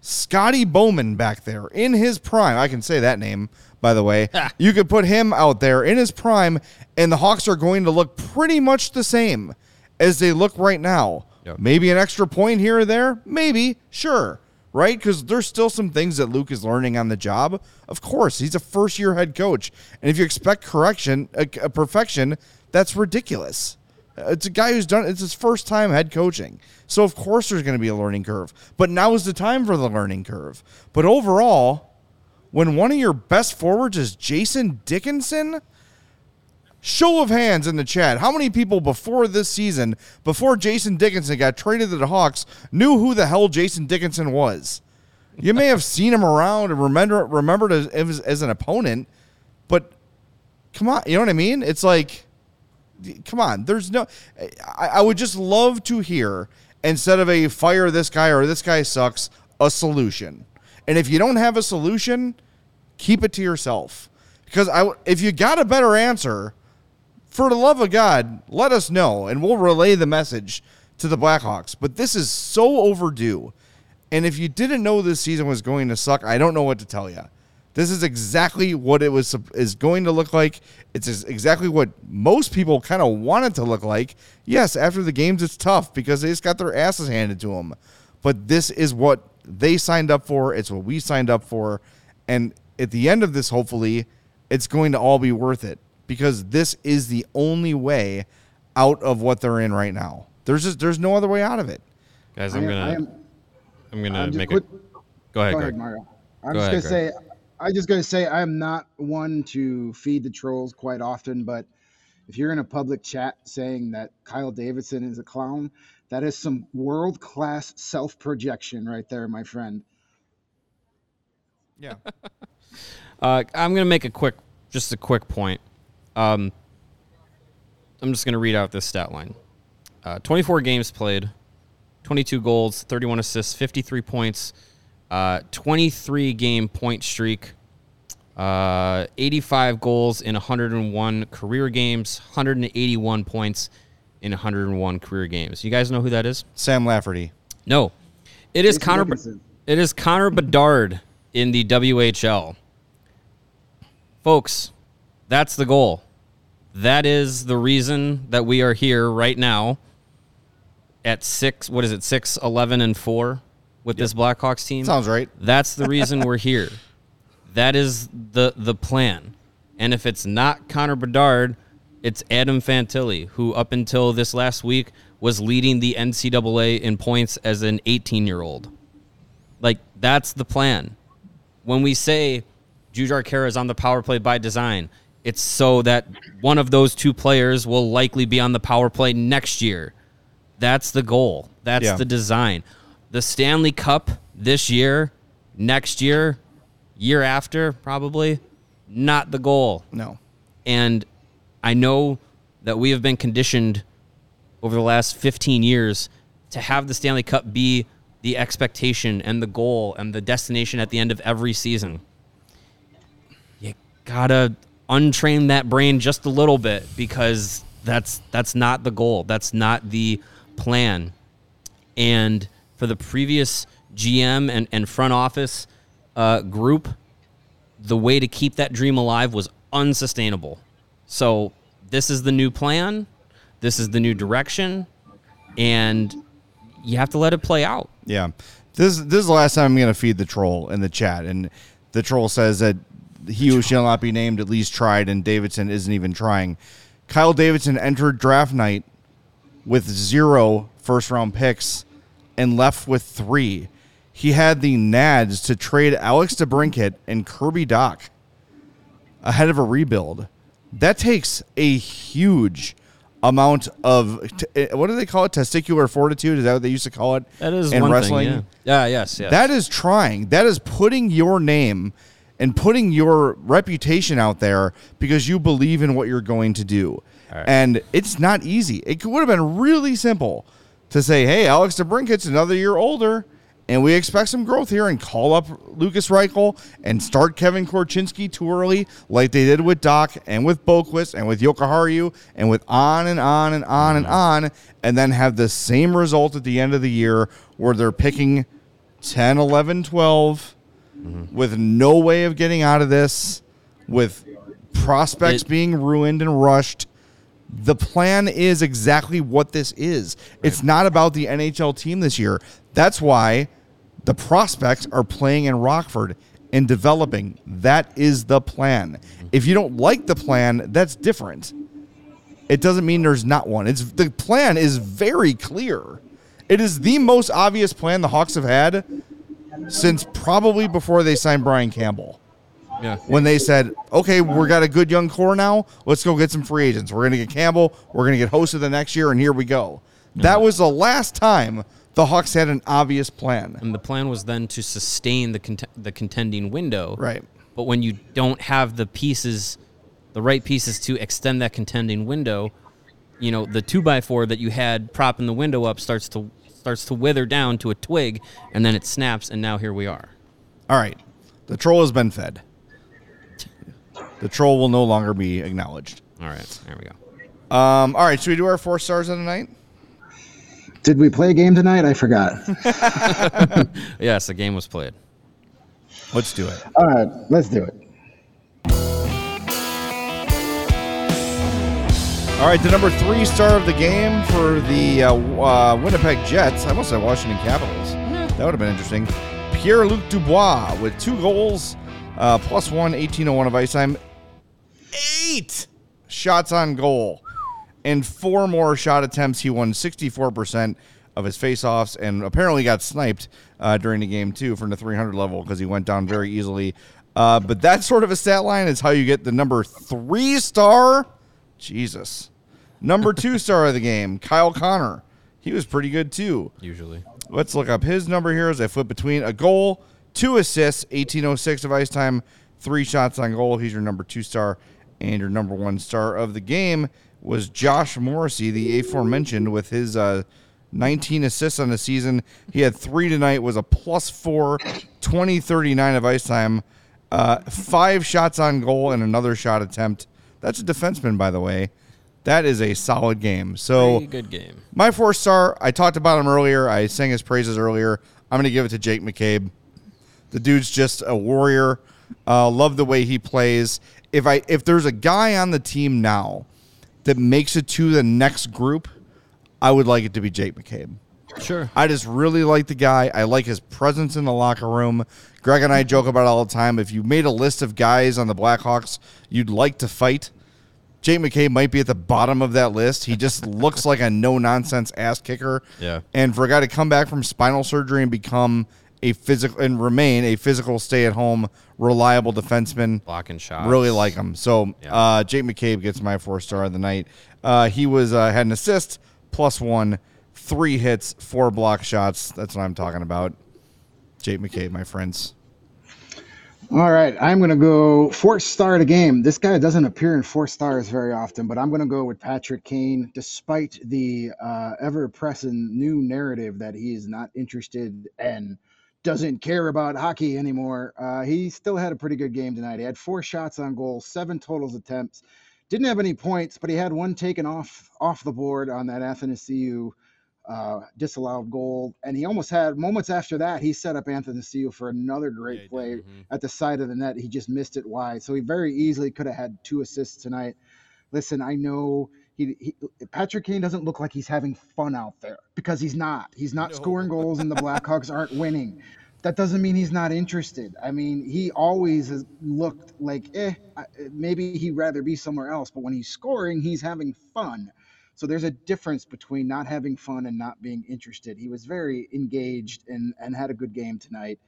Scotty Bowman back there in his prime. I can say that name, by the way. you could put him out there in his prime, and the Hawks are going to look pretty much the same as they look right now. Yep. Maybe an extra point here or there. Maybe, sure. Right? Because there's still some things that Luke is learning on the job. Of course, he's a first year head coach. And if you expect correction, uh, a, a uh, perfection, that's ridiculous. It's a guy who's done it's his first time head coaching. So of course there's going to be a learning curve. But now is the time for the learning curve. But overall, when one of your best forwards is Jason Dickinson, Show of hands in the chat. How many people before this season, before Jason Dickinson got traded to the Hawks, knew who the hell Jason Dickinson was? You may have seen him around and remember remembered as, as, an opponent, but come on, you know what I mean? It's like, come on. There's no. I, I would just love to hear instead of a fire this guy or this guy sucks, a solution. And if you don't have a solution, keep it to yourself. Because I, if you got a better answer, for the love of God, let us know and we'll relay the message to the Blackhawks. But this is so overdue. And if you didn't know this season was going to suck, I don't know what to tell you. This is exactly what it was is going to look like. It's exactly what most people kind of want it to look like. Yes, after the games it's tough because they just got their asses handed to them. But this is what they signed up for. It's what we signed up for. And at the end of this, hopefully, it's going to all be worth it because this is the only way out of what they're in right now. There's just there's no other way out of it. Guys, I'm I- gonna I I am- am gonna I'm make it. Go ahead, Go ahead, Mario. I'm Go just ahead, gonna say, I just gonna say, I'm not one to feed the trolls quite often, but if you're in a public chat saying that Kyle Davidson is a clown, that is some world class self projection right there, my friend. Yeah. Uh, I'm going to make a quick, just a quick point. Um, I'm just going to read out this stat line. Uh, 24 games played, 22 goals, 31 assists, 53 points, uh, 23 game point streak, uh, 85 goals in 101 career games, 181 points in 101 career games. You guys know who that is? Sam Lafferty. No, it is Jason Connor. Dickinson. It is Connor Bedard in the WHL. Folks, that's the goal. That is the reason that we are here right now at six. What is it? Six, 11, and four with this Blackhawks team. Sounds right. That's the reason we're here. That is the the plan. And if it's not Connor Bedard, it's Adam Fantilli, who up until this last week was leading the NCAA in points as an 18 year old. Like that's the plan. When we say Jujhar Khaira is on the power play by design, it's so that one of those two players will likely be on the power play next year. That's the goal. That's Yeah. the design. The Stanley Cup this year, next year, year after, probably not the goal. No. And I know that we have been conditioned over the last 15 years to have the Stanley Cup be the expectation and the goal and the destination at the end of every season. You gotta untrain that brain just a little bit because that's that's not the goal. That's not the plan. And for the previous GM and, and front office uh, group, the way to keep that dream alive was unsustainable. So this is the new plan. This is the new direction, and you have to let it play out. Yeah. This this is the last time I'm going to feed the troll in the chat, and the troll says that he who shall not be named at least tried, and Davidson isn't even trying. Kyle Davidson entered draft night with zero first round picks and left with three. He had the nads to trade Alex DeBrincat and Kirby Dach ahead of a rebuild. That takes a huge amount of t- eh, what do they call it? Testicular fortitude? Is that what they used to call it? That is in one wrestling. thing. Yeah. yeah. Yes. Yes. That is trying. That is putting your name and putting your reputation out there because you believe in what you're going to do. And it's not easy. It would have been really simple to say, "Hey, Alex DeBrincat's another year older, and we expect some growth here," and call up Lukas Reichel and start Kevin Korchinski too early, like they did with Dach and with Boqvist and with Jokiharju and with on and on and on and on, and then have the same result at the end of the year where they're picking 10, 11, 12 with no way of getting out of this, with prospects It- being ruined and rushed. The plan is exactly what this is. It's not about the NHL team this year. That's why the prospects are playing in Rockford and developing. That is the plan. If you don't like the plan, that's different. It doesn't mean there's not one. It's the plan is very clear. It is the most obvious plan the Hawks have had since probably before they signed Brian Campbell. Yeah. When they said, "Okay, we got a good young core now. Let's go get some free agents. We're going to get Campbell. We're going to get Hossa the next year, and here we go." That was the last time the Hawks had an obvious plan. And the plan was then to sustain the cont- the contending window. Right. But when you don't have the pieces, the right pieces to extend that contending window, you know, the two by four that you had propping the window up starts to starts to wither down to a twig, and then it snaps, and now here we are. All right, the troll has been fed. The troll will no longer be acknowledged. All right, there we go. Um, all right, should we do our four stars of the night? Did we play a game tonight? I forgot. Yes, the game was played. Let's do it. All right, let's do it. All right, the number three star of the game for the uh, uh, Winnipeg Jets. I almost said Washington Capitals. That would have been interesting. Pierre Luc Dubois with two goals, uh, plus one, 1801 of ice time, eight shots on goal, and four more shot attempts. He won 64% of his faceoffs and apparently got sniped uh, during the game, too, from the 300 level because he went down very easily. Uh, but that sort of a stat line is how you get the number three star. Jesus. Number two star of the game, Kyle Connor. He was pretty good, too. Usually, Let's look up his number here as I flip between a goal, two assists, 1806 of ice time, three shots on goal. He's your number two star. And your number one star of the game was Josh Morrissey, the aforementioned, with his uh, 19 assists on the season. He had three tonight, was a plus four, 20 39 of ice time, uh, five shots on goal, and another shot attempt. That's a defenseman, by the way. That is a solid game. So. pretty good game. My four star, I talked about him earlier. I sang his praises earlier. I'm going to give it to Jake McCabe. The dude's just a warrior. Uh, love the way he plays. If I if there's a guy on the team now that makes it to the next group, I would like it to be Jake McCabe. Sure. I just really like the guy. I like his presence in the locker room. Greg and I joke about it all the time. If you made a list of guys on the Blackhawks you'd like to fight, Jake McCabe might be at the bottom of that list. He just looks like a no nonsense ass kicker. Yeah. And for a guy to come back from spinal surgery and become a physical and remain a physical stay at home reliable defenseman, Blocking shots. Really like him. So Yeah. uh, Jake McCabe gets my four star of the night. Uh, he was uh, had an assist plus one, three hits, four block shots. That's what I'm talking about. Jake McCabe, my friends. All right, I'm going to go four star to game. This guy doesn't appear in four stars very often, but I'm going to go with Patrick Kane, despite the uh, ever present new narrative that he is not interested and doesn't care about hockey anymore. Uh, he still had a pretty good game tonight. He had four shots on goal, seven totals attempts. Didn't have any points, but he had one taken off off the board on that Athanasiu uh, disallowed goal, and he almost had moments after that. He set up Anthony Seal for another great play at the side of the net. He just missed it wide, so he very easily could have had two assists tonight. Listen, I know he, he Patrick Kane doesn't look like he's having fun out there because he's not. He's not scoring goals, and the Blackhawks aren't winning. That doesn't mean he's not interested. I mean, he always has looked like, eh, maybe he'd rather be somewhere else. But when he's scoring, he's having fun. So there's a difference between not having fun and not being interested. He was very engaged and, and had a good game tonight.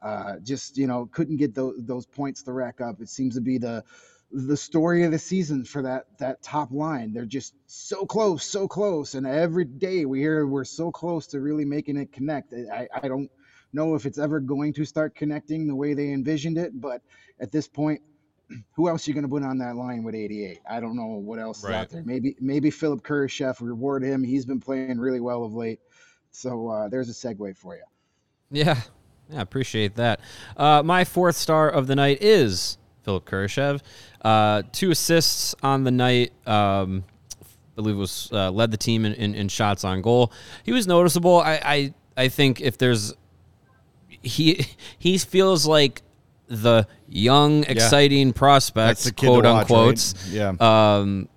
Uh, just you know, couldn't get those those points to rack up. It seems to be the the story of the season for that that top line. They're just so close, so close, and every day we hear we're so close to really making it connect. I, I don't know if it's ever going to start connecting the way they envisioned it, but at this point, who else are you going to put on that line with 88? I don't know what else is out there. Maybe maybe Philipp Kurashev reward him. He's been playing really well of late. So uh, there's a segue for you. Yeah, yeah, appreciate that. Uh, my fourth star of the night is Philipp Kurashev. Uh, two assists on the night. Um, I believe was uh, led the team in, in, in shots on goal. He was noticeable. I, I I think if there's he he feels like the young, exciting prospect, That's the quote unquote. right? Yeah. Um,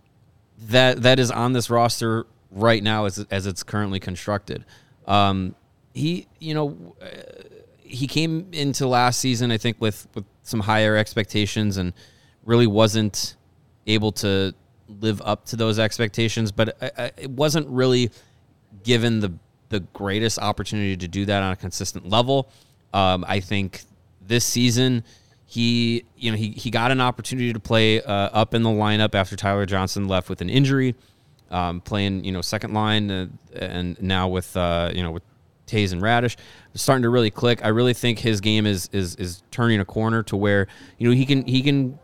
that that is on this roster right now as as it's currently constructed. Um, he, you know, uh, he came into last season, I think, with with some higher expectations and really wasn't able to live up to those expectations. But I, I, it wasn't really given the the greatest opportunity to do that on a consistent level. Um, I think this season he you know he he got an opportunity to play uh, up in the lineup after Tyler Johnson left with an injury, um, playing you know second line uh, and now with uh, you know with Toews and Raddysh starting to really click. I really think his game is is is turning a corner to where you know he can he can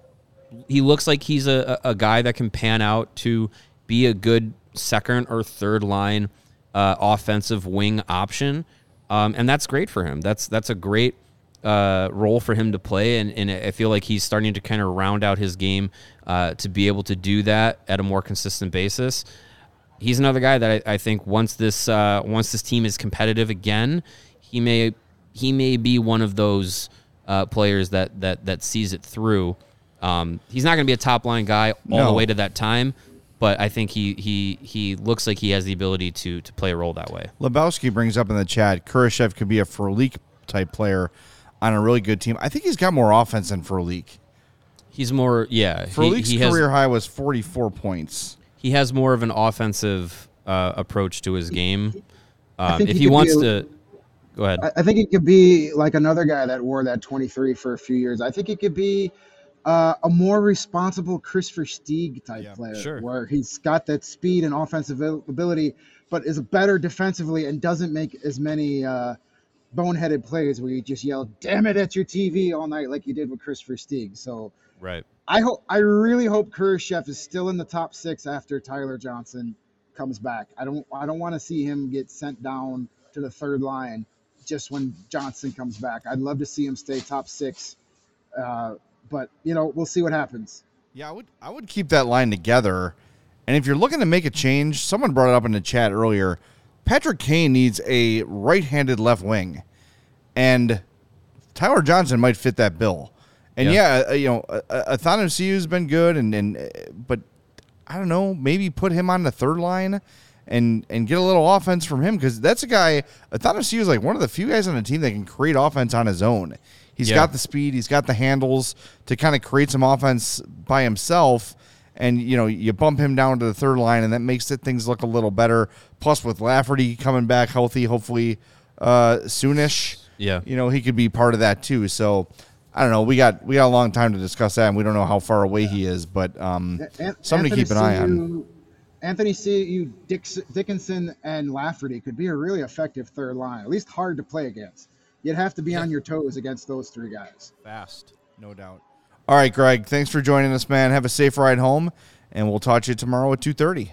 he looks like he's a, a guy that can pan out to be a good second or third line uh, offensive wing option, um, and that's great for him. That's that's a great uh, role for him to play, and, and I feel like he's starting to kind of round out his game uh, to be able to do that at a more consistent basis. He's another guy that I, I think once this uh, once this team is competitive again, he may he may be one of those uh, players that that that sees it through. Um, he's not going to be a top line guy all No. the way to that time, but I think he he he looks like he has the ability to to play a role that way. Lebowski brings up in the chat, Kurashev could be a Frolik type player on a really good team. I think he's got more offense than Frolik. He's more yeah. he- Frolik's he, has, career high was 44 points. He has more of an offensive uh, approach to his game. Um, if he he wants be a- to, go ahead. I, I think it could be like another guy that wore that 23 for a few years. I think it could be uh, a more responsible Kris Versteeg type Yeah, player, sure. where he's got that speed and offensive ability, but is better defensively and doesn't make as many uh, boneheaded plays where you just yell "damn it" at your TV all night like you did with Kris Versteeg. So right. I hope, I really hope Kurashev is still in the top six after Tyler Johnson comes back. I don't, I don't want to see him get sent down to the third line just when Johnson comes back. I'd love to see him stay top six, uh, but you know, we'll see what happens. Yeah, I would I would keep that line together. And if you're looking to make a change, someone brought it up in the chat earlier. Patrick Kane needs a right-handed left wing, and Tyler Johnson might fit that bill. And yeah, Yeah. uh, you know, Athanasiu has been good, and and uh, but I don't know, maybe put him on the third line. And, and get a little offense from him because that's a guy. Athanasiu is like one of the few guys on the team that can create offense on his own. He's Yeah. got the speed, he's got the handles to kind of create some offense by himself. And you know, you bump him down to the third line, and that makes it, things look a little better. Plus, with Lafferty coming back healthy, hopefully uh, soonish, Yeah. you know, he could be part of that too. So, I don't know. We got we got a long time to discuss that, and we don't know how far away he is, but um, An- something to keep an eye on. Anthony Anthony C. Dix- Dickinson and Lafferty could be a really effective third line, at least hard to play against. You'd have to be on your toes against those three guys. Fast, no doubt. All right, Greg. Thanks for joining us, man. Have a safe ride home, and we'll talk to you tomorrow at two thirty.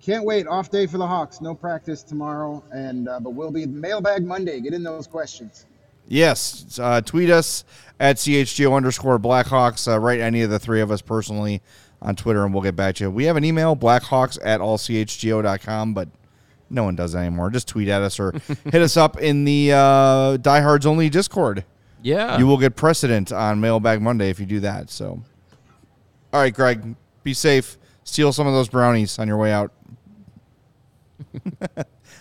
Can't wait. Off day for the Hawks. No practice tomorrow, and uh, but we'll be mailbag Monday. Get in those questions. Yes, uh, tweet us at chgo underscore Blackhawks. Uh, write any of the three of us personally on Twitter, and we'll get back to you. We have an email, blackhawks at allchgo.com, but no one does anymore. Just tweet at us or hit us up in the uh, Diehards Only Discord. Yeah. You will get precedent on Mailbag Monday if you do that. So, all right, Greg, be safe. Steal some of those brownies on your way out.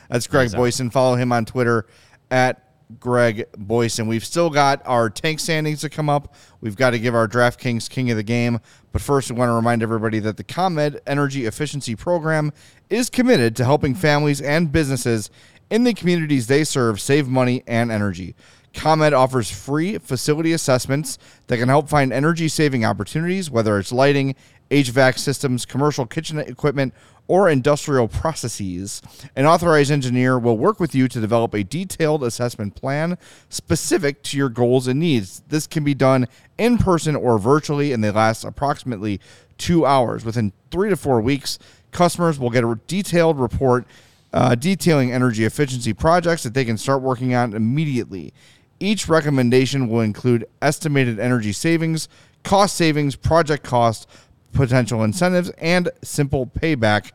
That's Greg. Boysen. Follow him on Twitter at Greg Boysen. We've still got our tank standings to come up. We've got to give our DraftKings King of the Game. But first, we want to remind everybody that the ComEd Energy Efficiency Program is committed to helping families and businesses in the communities they serve save money and energy. ComEd offers free facility assessments that can help find energy saving opportunities, whether it's lighting, HVAC systems, commercial kitchen equipment, or industrial processes. An authorized engineer will work with you to develop a detailed assessment plan specific to your goals and needs. This can be done in person or virtually, and they last approximately two hours. Within three to four weeks, customers will get a detailed report uh, detailing energy efficiency projects that they can start working on immediately. Each recommendation will include estimated energy savings, cost savings, project cost, potential incentives, and simple payback.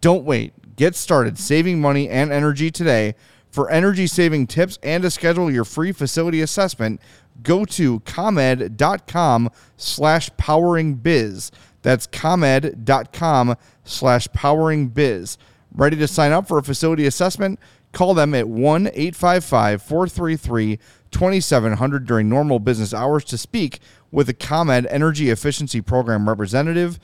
Don't wait. Get started saving money and energy today. For energy saving tips and to schedule your free facility assessment, go to comed.com slash powering biz. That's comed.com slash powering biz. Ready to sign up for a facility assessment? Call them at 1 855 433 2700 during normal business hours to speak with a ComEd Energy Efficiency Program representative.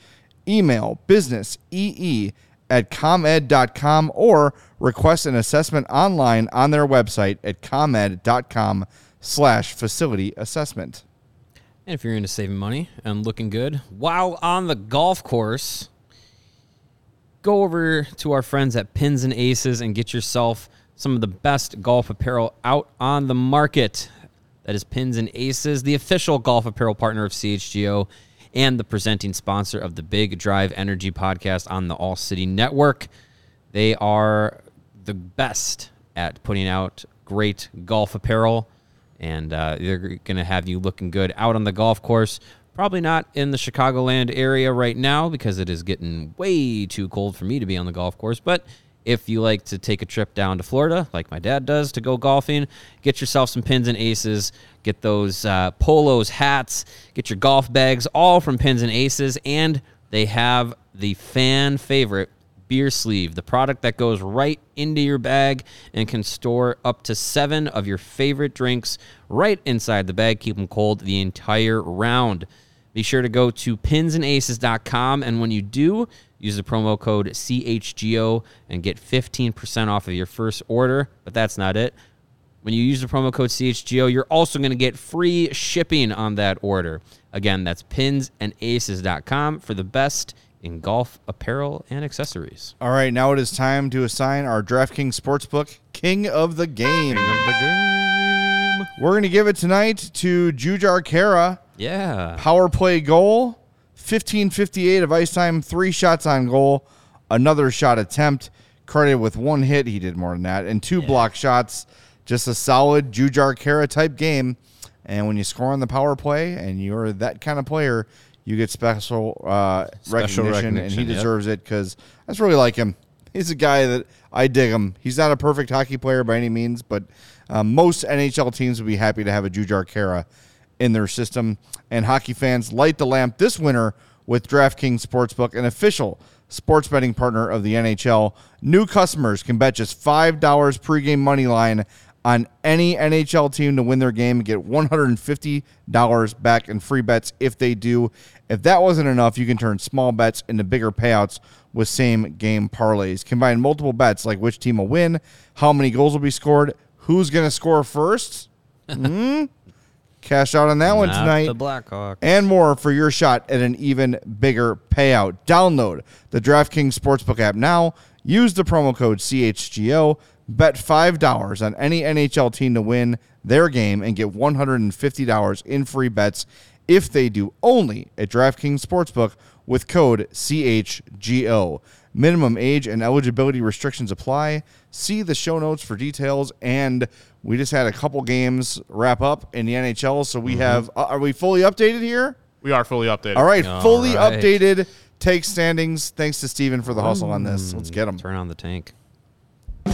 Email businessee at comed.com or request an assessment online on their website at comed.com slash facility assessment. And if you're into saving money and looking good while on the golf course, go over to our friends at Pins and Aces and get yourself some of the best golf apparel out on the market. That is Pins and Aces, the official golf apparel partner of CHGO and the presenting sponsor of the Big Drive Energy podcast on the All City Network. They are the best at putting out great golf apparel, and uh, they're going to have you looking good out on the golf course. Probably not in the Chicagoland area right now because it is getting way too cold for me to be on the golf course, but if you like to take a trip down to Florida, like my dad does, to go golfing, get yourself some pins and aces. Get those uh, polos, hats, get your golf bags, all from Pins and Aces. And they have the fan favorite beer sleeve, the product that goes right into your bag and can store up to seven of your favorite drinks right inside the bag. Keep them cold the entire round. Be sure to go to pinsandaces.com. And when you do, use the promo code CHGO and get 15% off of your first order. But that's not it. When you use the promo code CHGO, you're also going to get free shipping on that order. Again, that's pinsandaces.com for the best in golf apparel and accessories. All right, now it is time to assign our DraftKings Sportsbook King of the Game. King of the game. We're going to give it tonight to Jujhar Khaira. Yeah. Power play goal, 1558 of ice time, three shots on goal, another shot attempt, credited with one hit. He did more than that, and two block shots. Just a solid Jujhar Khaira type game. And when you score on the power play and you're that kind of player, you get special, uh, Special recognition, and he yep. deserves it because I just really like him. He's a guy that I dig him. He's not a perfect hockey player by any means, but um, most NHL teams would be happy to have a Jujhar Khaira in their system. And hockey fans light the lamp this winter with DraftKings Sportsbook, an official sports betting partner of the NHL. New customers can bet just $5 pregame money line on any NHL team to win their game and get $150 back in free bets if they do. If that wasn't enough, you can turn small bets into bigger payouts with same game parlays. Combine multiple bets like which team will win, how many goals will be scored, who's going to score first. Hmm? Cash out on that one tonight The Blackhawks. and more for your shot at an even bigger payout. Download the DraftKings Sportsbook app now. Use the promo code CHGO. Bet $5 on any NHL team to win their game and get $150 in free bets if they do only at DraftKings Sportsbook with code CHGO. Minimum age and eligibility restrictions apply. See the show notes for details. And we just had a couple games wrap up in the NHL, so we have. Uh, are we fully updated here? We are fully updated. All right, All fully right. updated take standings. Thanks to Steven for the hustle on this. Let's get them. Turn on the tank. What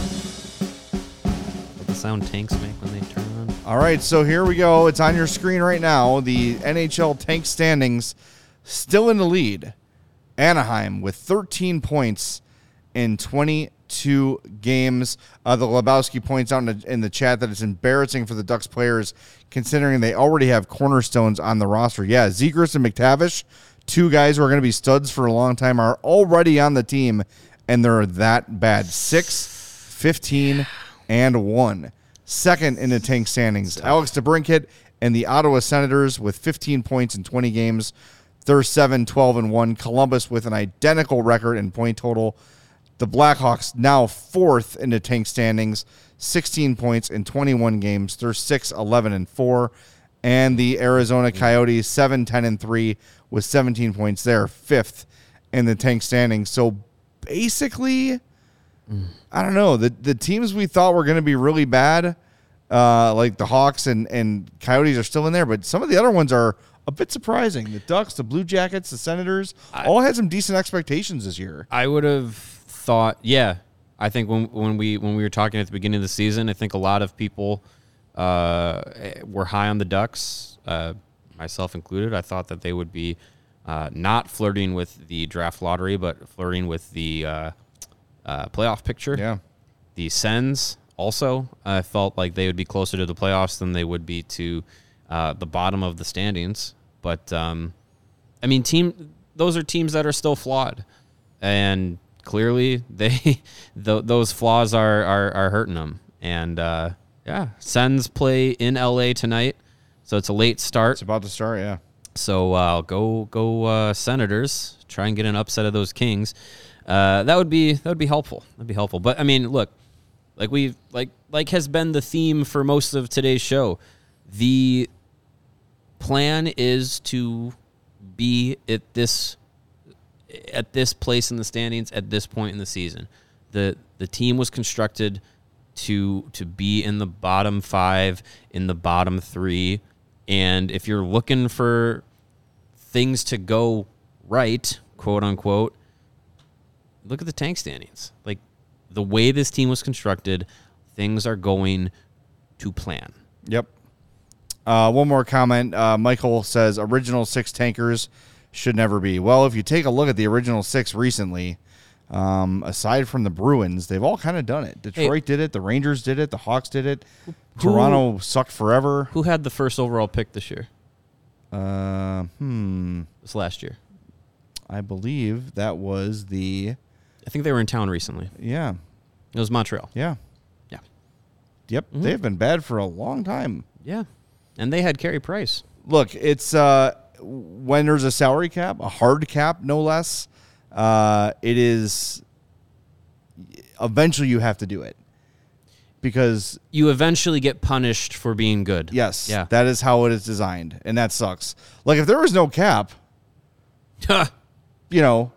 the sound tanks make when they turn on? All right, so here we go. It's on your screen right now. The NHL tank standings still in the lead. Anaheim with 13 points in 22 games. Uh, the Lebowski points out in the, in the chat that it's embarrassing for the Ducks players considering they already have cornerstones on the roster. Yeah, Zegras and McTavish, two guys who are going to be studs for a long time, are already on the team, and they're that bad. 6, 15, and 1. Second in the tank standings, Alex DeBrincat and the Ottawa Senators with 15 points in 20 games. They're 7, 12, and 1. Columbus with an identical record in point total. The Blackhawks now fourth in the tank standings, 16 points in 21 games. They're 6, 11, and 4. And the Arizona Coyotes, 7, 10, and 3 with 17 points. They're fifth in the tank standings. So basically, I don't know. The the teams we thought were going to be really bad, uh, like the Hawks and, and Coyotes, are still in there, but some of the other ones are a bit surprising. The Ducks, the Blue Jackets, the Senators, all had some decent expectations this year. I would have thought, yeah. I think when when we when we were talking at the beginning of the season, I think a lot of people uh, were high on the Ducks, uh, myself included. I thought that they would be uh, not flirting with the draft lottery, but flirting with the uh, uh, playoff picture. Yeah. The Sens also, I felt like they would be closer to the playoffs than they would be to uh, the bottom of the standings. But um, I mean, team those are teams that are still flawed, and clearly they th- those flaws are, are are hurting them. And uh, yeah, Sens play in LA tonight, So it's a late start. It's about to start. Yeah. So uh, go go uh, Senators. Try and get an upset of those Kings. Uh, that would be that would be helpful. That'd be helpful. But I mean, look, like we like like has been the theme for most of today's show. The plan is to be at this at this place in the standings at this point in the season. The the team was constructed to to be in the bottom 5, in the bottom 3, and if you're looking for things to go right, quote unquote, look at the tank standings. Like the way this team was constructed, things are going to plan. Yep. Uh, one more comment. Uh, Michael says original six tankers should never be. Well, if you take a look at the original six recently, um, aside from the Bruins, they've all kind of done it. Detroit did it. The Rangers did it. The Hawks did it. Toronto sucked forever. Who had the first overall pick this year? Uh, hmm. This last year. I believe that was the. I think they were in town recently. Yeah. It was Montreal. Yeah. Yeah. Yep. They've been bad for a long time. Yeah. And they had Carey Price. Look, it's uh, when there's a salary cap, a hard cap, no less. Uh, it is. Eventually, you have to do it because You eventually get punished for being good. yes, Yeah. that is how it is designed, and that sucks. Like if there was no cap, you know,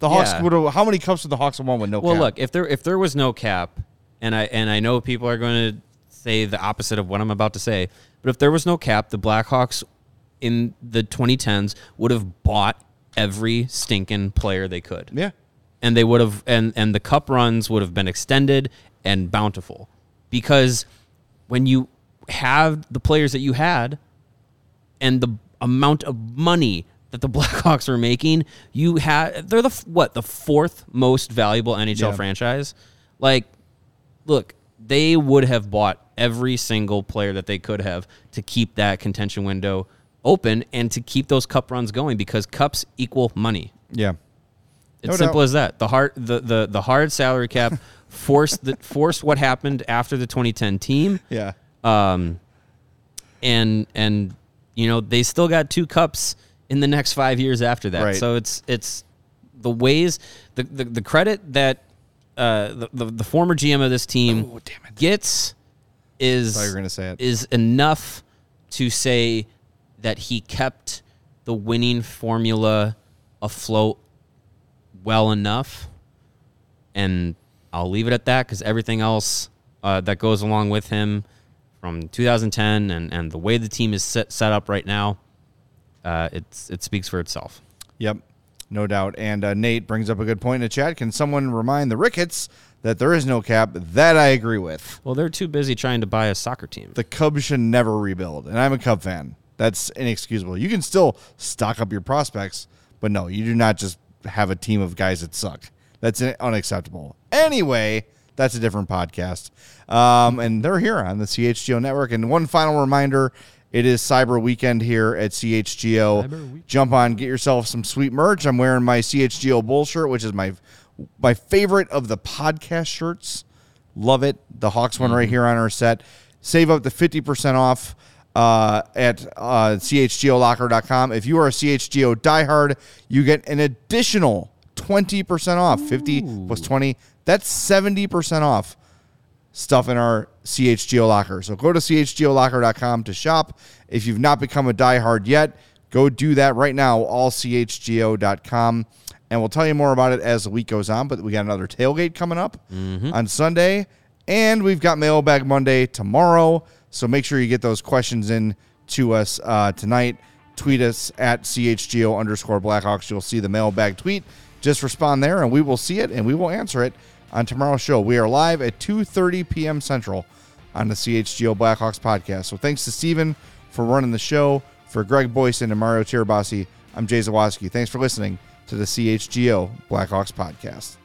the Hawks Yeah. would have. How many cups would the Hawks have won with no cap. Well, cap? look, if there if there was no cap, and I and I know people are going to say the opposite of what I'm about to say, but if there was no cap, the Blackhawks in the 2010s would have bought every stinking player they could. yeah, and they would have and and the cup runs would have been extended and bountiful because when you have the players that you had and the amount of money that the Blackhawks were making, you had they're the what the fourth most valuable NHL Yeah. franchise. Like, look, they would have bought every single player that they could have to keep that contention window open and to keep those cup runs going because cups equal money. yeah, It's No simple doubt. as that. The hard the, the, the hard salary cap forced the forced what happened after the 2010 team. yeah. Um, and and you know they still got two cups in the next five years after that. Right. So it's it's the ways the the, the credit that uh, the, the the former GM of this team Oh, damn it. gets is Thought you were gonna say it. is enough to say that he kept the winning formula afloat well enough, and I'll leave it at that because everything else uh, that goes along with him from 2010 and, and the way the team is set, set up right now, uh, it's it speaks for itself. Yep, no doubt. And uh, Nate brings up a good point in the chat. Can someone remind the Ricketts that there is no cap? That I agree with. Well, they're too busy trying to buy a soccer team. The Cubs should never rebuild, and I'm a Cub fan. That's inexcusable. You can still stock up your prospects, but no, you do not just have a team of guys that suck. That's unacceptable. Anyway, that's a different podcast. Um, and they're here on the CHGO network. And one final reminder it is Cyber Weekend here at CHGO. Jump on, get yourself some sweet merch. I'm wearing my CHGO Bull shirt, which is my my favorite of the podcast shirts. Love it. The Hawks one right here on our set. Save up to 50% off uh, at uh, chgolocker.com. If you are a CHGO diehard, you get an additional 20% off. 50 plus 20. That's 70% off stuff in our CHGO locker. So go to chgolocker.com to shop. If you've not become a diehard yet, go do that right now, All allchgo.com. And we'll tell you more about it as the week goes on. But we got another tailgate coming up on Sunday. And we've got Mailbag Monday tomorrow. So make sure you get those questions in to us uh, tonight. Tweet us at CHGO underscore Blackhawks. You'll see the mailbag tweet. Just respond there and we will see it and we will answer it on tomorrow's show. We are live at 2.30 p.m. Central on the CHGO Blackhawks podcast. So thanks to Steven for running the show. For Greg Boysen and Mario Tirabassi, I'm Jay Zawaski. Thanks for listening to the CHGO Blackhawks podcast.